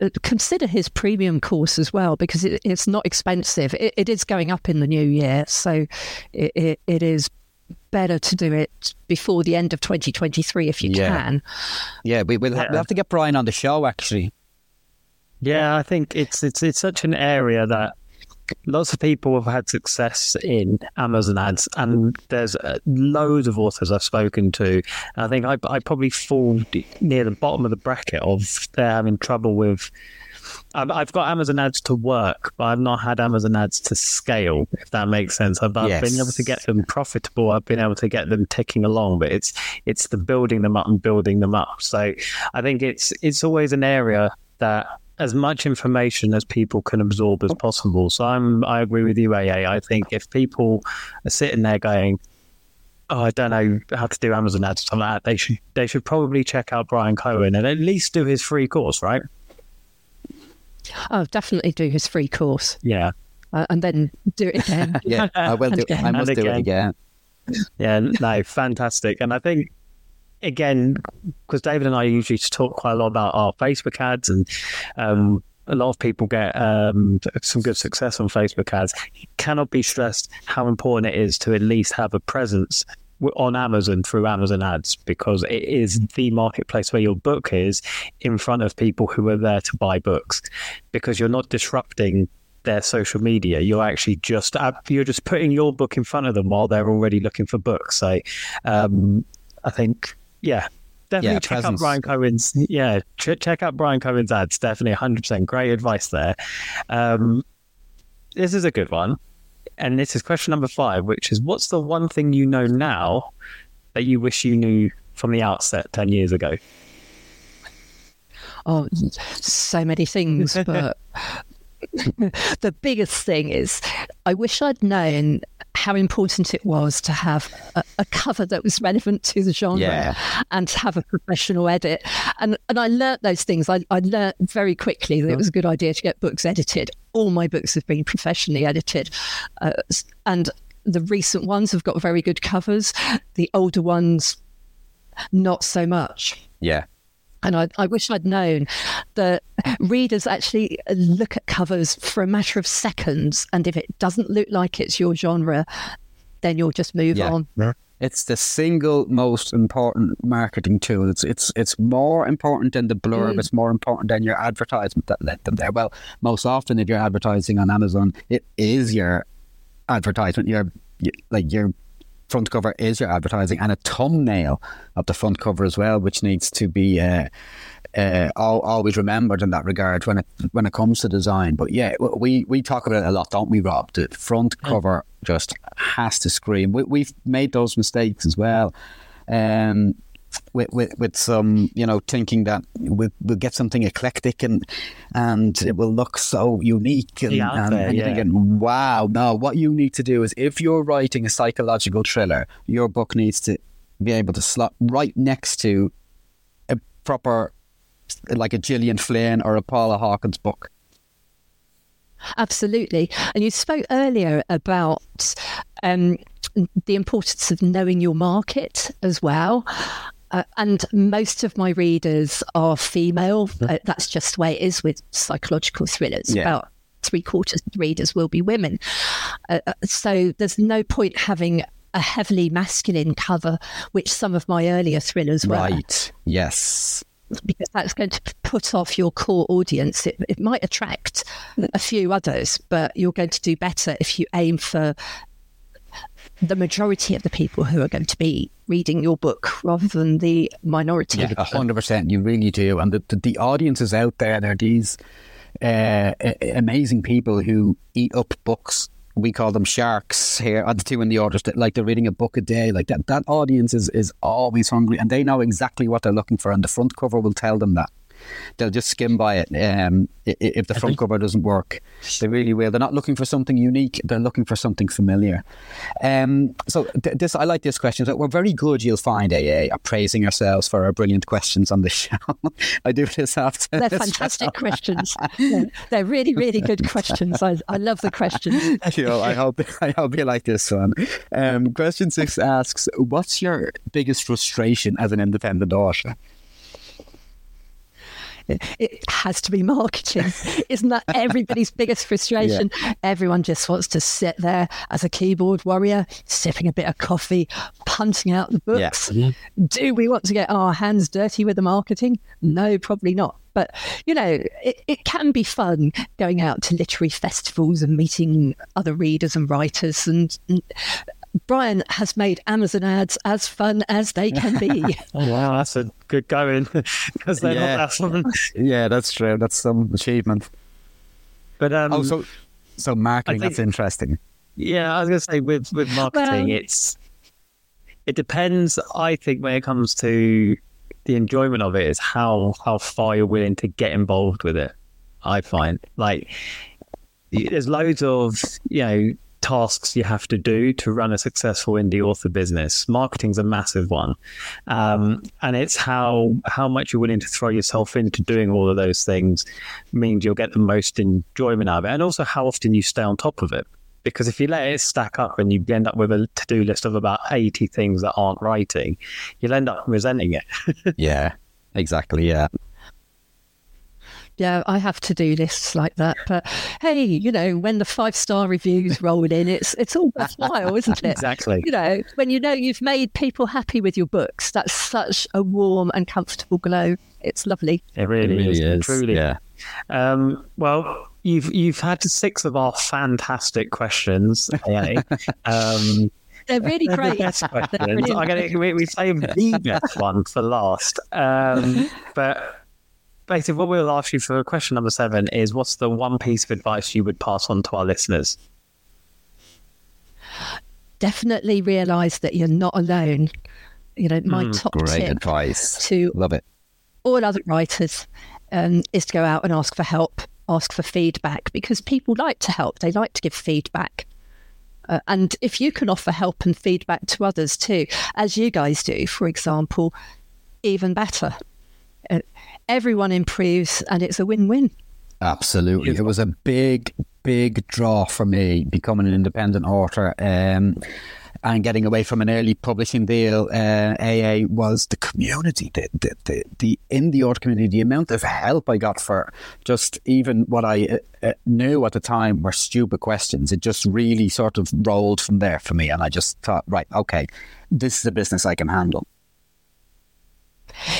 uh, consider his premium course as well because it, it's not expensive. It, it is going up in the new year, so it, it is better to do it before the end of 2023 if you yeah. can. Yeah, we, will have, we'll have to get Bryan on the show actually. Yeah, I think it's it's it's such an area that lots of people have had success in Amazon ads, and there's uh, loads of authors I've spoken to. I think I, I probably fall near the bottom of the bracket of they're having trouble with. I've got Amazon ads to work, but I've not had Amazon ads to scale, if that makes sense. I've, I've yes. been able to get them profitable. I've been able to get them ticking along, but it's it's the building them up and building them up. So I think it's it's always an area that as much information as people can absorb as possible. So I'm I agree with you, AA. I think if people are sitting there going, "Oh, I don't know how to do Amazon ads," or something like that, they should they should probably check out Bryan Cohen and at least do his free course, right? Oh, definitely do his free course. Yeah, uh, and then do it again. *laughs* yeah, I will do. Again. *laughs* I must do it again. Yeah, no, fantastic. And I think again, because David and I usually talk quite a lot about our Facebook ads, and um, a lot of people get um, some good success on Facebook ads. It cannot be stressed how important it is to at least have a presence on Amazon through Amazon ads because it is the marketplace where your book is in front of people who are there to buy books because you're not disrupting their social media you're actually just you're just putting your book in front of them while they're already looking for books so um, I think yeah, definitely yeah, check presence. out Bryan Cohen's. Yeah, ch- check out Bryan Cohen's ads. Definitely, hundred percent. Great advice there. Um, this is a good one, and this is question number five, which is: What's the one thing you know now that you wish you knew from the outset ten years ago? Oh, so many things, *laughs* but *laughs* the biggest thing is I wish I'd known how important it was to have a, a cover that was relevant to the genre yeah. and to have a professional edit. And and I learnt those things. I, I learnt very quickly that it was a good idea to get books edited. All my books have been professionally edited. Uh, and the recent ones have got very good covers. The older ones, not so much. Yeah. And I, I, wish I'd known that readers actually look at covers for a matter of seconds. And if it doesn't look like it's your genre, then you'll just move yeah. on. Yeah. It's the single most important marketing tool. It's it's it's more important than the blurb. Mm. It's more important than your advertisement that led them there. Well, most often if you're advertising on Amazon, it is your advertisement. Your like your front cover is your advertising and a thumbnail of the front cover as well, which needs to be uh, uh, always remembered in that regard when it when it comes to design. But yeah, we we talk about it a lot, don't we, Rob? The front cover just has to scream. We, we've made those mistakes as well. Um, with, with, with some, you know, thinking that we'll, we'll get something eclectic and and it will look so unique. And, Yeah, and, there, and you're yeah. thinking, wow, no, what you need to do is if you're writing a psychological thriller, your book needs to be able to slot right next to a proper, like a Gillian Flynn or a Paula Hawkins book. Absolutely. And you spoke earlier about um, the importance of knowing your market as well. Uh, and most of my readers are female. Uh, that's just the way it is with psychological thrillers. Yeah. About three quarters of the readers will be women. Uh, uh, so there's no point having a heavily masculine cover, which some of my earlier thrillers were Right. Yes. because that's going to put off your core audience. It, it might attract a few others, but you're going to do better if you aim for the majority of the people who are going to be reading your book rather than the minority. Yeah, a hundred percent. You really do, and the, the the audiences out there, they're these uh, amazing people who eat up books. We call them sharks here. And the two in the orders that like they're reading a book a day. Like that. That audience is is always hungry, and they know exactly what they're looking for, and the front cover will tell them that. They'll just skim by it. Um, i- i- if the front cover doesn't work, they really will. They're not looking for something unique. They're looking for something familiar. Um, so th- this, I like this question. So we're very good. You'll find AA at praising ourselves for our brilliant questions on the *laughs* show. I do this after. They're this fantastic questions. *laughs* Yeah, They're really, really good questions. I, I love the questions. *laughs* you know, I hope I hope you like this one. Um, question six asks, "What's your biggest frustration as an independent author?" It has to be marketing. *laughs* Isn't that everybody's biggest frustration? Everyone just wants to sit there as a keyboard warrior, sipping a bit of coffee, punting out the books. Do we want to get our hands dirty with the marketing? No, probably not. But, you know, it, it can be fun going out to literary festivals and meeting other readers and writers. And, and Bryan has made Amazon ads as fun as they can be. *laughs* Oh, wow, that's a good going *laughs* because they're Yeah. not that fun. Yeah, that's true. That's some achievement. But um, Oh, so so marketing. think- that's interesting. Yeah, I was going to say with with marketing, Well- it's it depends. I think when it comes to the enjoyment of it, is how how far you're willing to get involved with it. I find like there's loads of you know tasks you have to do to run a successful indie author business. Marketing's a massive one, um, and it's how how much you're willing to throw yourself into doing all of those things means you'll get the most enjoyment out of it, and also how often you stay on top of it. Because if you let it stack up and you end up with a to do list of about 80 things that aren't writing, you'll end up resenting it. *laughs* yeah, exactly. Yeah. Yeah, I have to do lists like that. But hey, you know, when the five star reviews roll in, it's it's all worthwhile, *laughs* isn't it? Exactly. You know, when you know you've made people happy with your books, that's such a warm and comfortable glow. It's lovely. It really, is. Truly. Yeah. Um, well, you've you've had six of our fantastic questions. AA. *laughs* um, They're really they're the great. best They're questions. brilliant. I'm gonna, we, we saved the best one for last. Um, *laughs* but basically, what we'll ask you for question number seven is: What's the one piece of advice you would pass on to our listeners? Definitely realise that you're not alone. You know, my top Great tip advice. to Love it. all other writers um, is to go out and ask for help, ask for feedback, because people like to help. They like to give feedback. Uh, and if you can offer help and feedback to others too, as you guys do, for example, even better. Uh, everyone improves and it's a win win. Absolutely. It was a big, big draw for me becoming an independent author um, and getting away from an early publishing deal. Uh, AA was the community, the, the, the, the indie author community, the amount of help I got for just even what I uh, uh, knew at the time were stupid questions. It just really sort of rolled from there for me. And I just thought, right, okay, this is a business I can handle.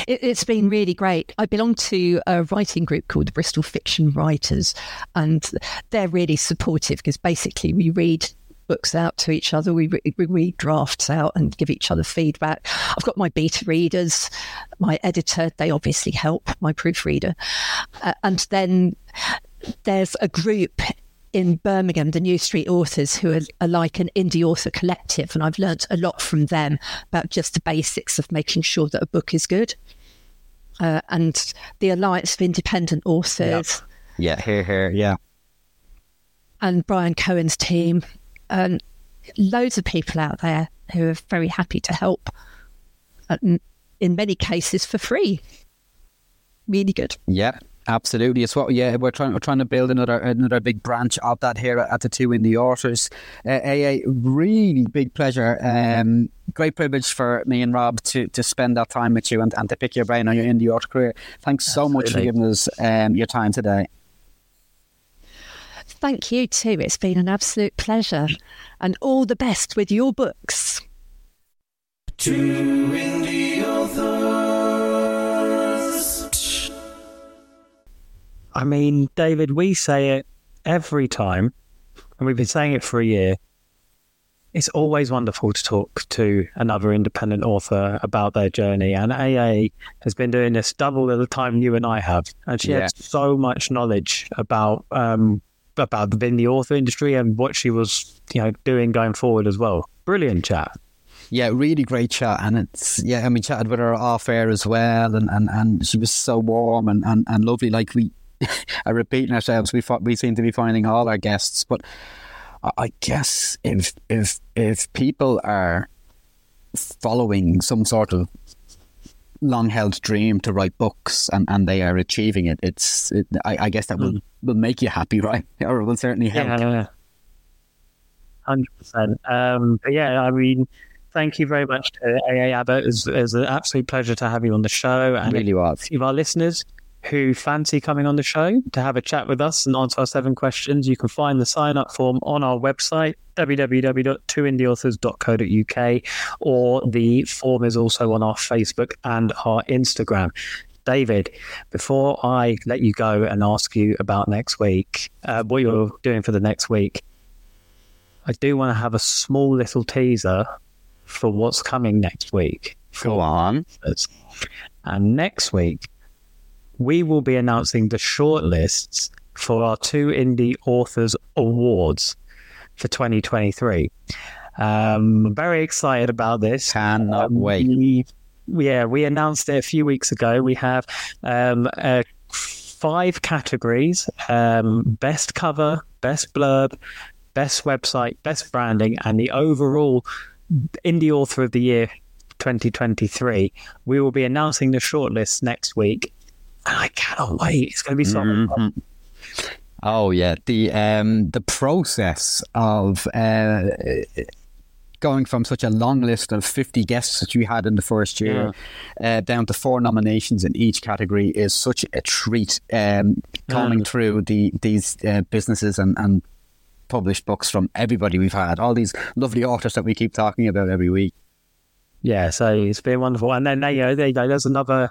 It, it's been really great. I belong to a writing group called the Bristol Fiction Writers, and they're really supportive because basically we read books out to each other. We, we read drafts out and give each other feedback. I've got my beta readers, my editor, they obviously help, my proofreader. Uh, and then there's a group in Birmingham, the New Street Authors, who are, are, like an indie author collective. And I've learnt a lot from them about just the basics of making sure that a book is good. Uh, and the Alliance of Independent Authors. Yeah, here, here, yeah. And Bryan Cohen's team. And loads of people out there who are very happy to help, in many cases for free. Really good. Yeah, Absolutely, it's what yeah we're trying we're trying to build another another big branch of that here at the two indie authors. Uh, a, a really big pleasure, um, great privilege for me and Rob to, to spend that time with you and, and to pick your brain on your indie author career. Thanks so Absolutely. much for giving us um, your time today. Thank you too. It's been an absolute pleasure, and all the best with your books. Two indie authors. I mean, David, we say it every time, and we've been saying it for a year. It's always wonderful to talk to another independent author about their journey. And AA has been doing this double the time you and I have. And she yeah. has so much knowledge about um, about the author industry and what she was, you know, doing going forward as well. Brilliant chat. Yeah, really great chat. And it's, yeah, I mean, chatted with her off air as well. And, and, and she was so warm and, and, and lovely. Like, we, *laughs* are repeating ourselves. We we seem to be finding all our guests, but I guess if if if people are following some sort of long held dream to write books and, and they are achieving it, it's it, I, I, guess that will, mm. will make you happy, *laughs* right? Or it will certainly help. Yeah, hundred percent. Um, but yeah, I mean, thank you very much to AA Abbott. It's, it's an absolute pleasure to have you on the show. And really was. Our listeners who fancy coming on the show to have a chat with us and answer our seven questions, you can find the sign up form on our website, www.twoindieauthors.co.uk, or the form is also on our Facebook and our Instagram. David, before I let you go and ask you about next week, uh, what you're doing for the next week, I do want to have a small little teaser for what's coming next week. Go on. And next week, we will be announcing the shortlists for our two Indie Authors Awards for 2023. Um, I'm very excited about this. Cannot um, wait. We, yeah, we announced it a few weeks ago. We have um, uh, five categories um, best cover, best blurb, best website, best branding, and the overall Indie Author of the Year 2023. We will be announcing the shortlist next week and I cannot wait. It's going to be so mm-hmm. Oh yeah, the um, the process of uh, going from such a long list of 50 guests that you had in the first year yeah. uh, down to four nominations in each category is such a treat. Um, coming through the these uh, businesses and, and published books from everybody we've had, all these lovely authors that we keep talking about every week yeah, so it's been wonderful. And then you know, there you go. There's another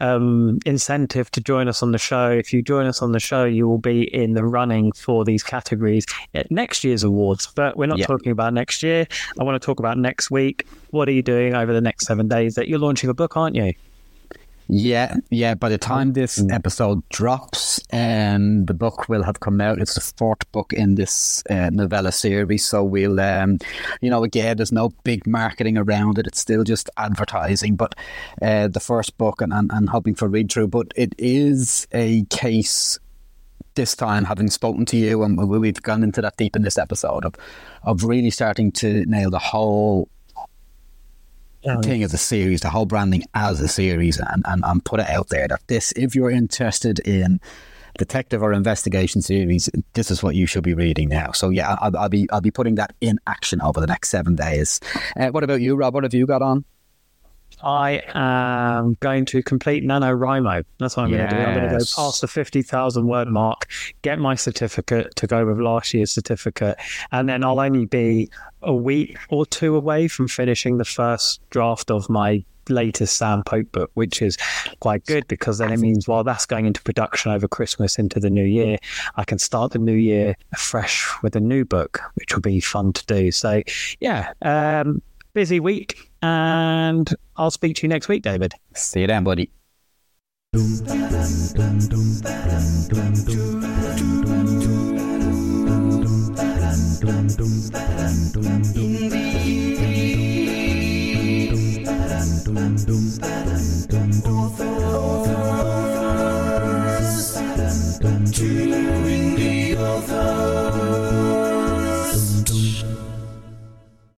um, incentive to join us on the show. If you join us on the show, you will be in the running for these categories at next year's awards. But we're not yeah. talking about next year. I want to talk about next week. What are you doing over the next seven days? That you're launching a book, aren't you? Yeah, yeah. By the time this mm. episode drops, um, the book will have come out. It's the fourth book in this uh, novella series. So we'll, um, you know, again, there's no big marketing around it. It's still just advertising. But uh, the first book and, and, and hoping for read through. But it is a case this time, having spoken to you, and we've gone into that deep in this episode of of really starting to nail the whole thing as a series, the whole branding as a series, and, and, and put it out there that this, if you're interested in detective or investigation series, this is what you should be reading now. So yeah, I'll, I'll be I'll be putting that in action over the next seven days. Uh, what about you, Rob? What have you got on? I am going to complete NaNoWriMo. That's what I'm yes. going to do. I'm going to go past the 50,000 word mark, get my certificate to go with last year's certificate, and then I'll only be a week or two away from finishing the first draft of my latest Sam Pope book, which is quite good because then it means while that's going into production over Christmas into the new year, I can start the new year fresh with a new book, which will be fun to do. So, yeah, um, busy week and I'll speak to you next week, David. See you then, buddy. Indeed.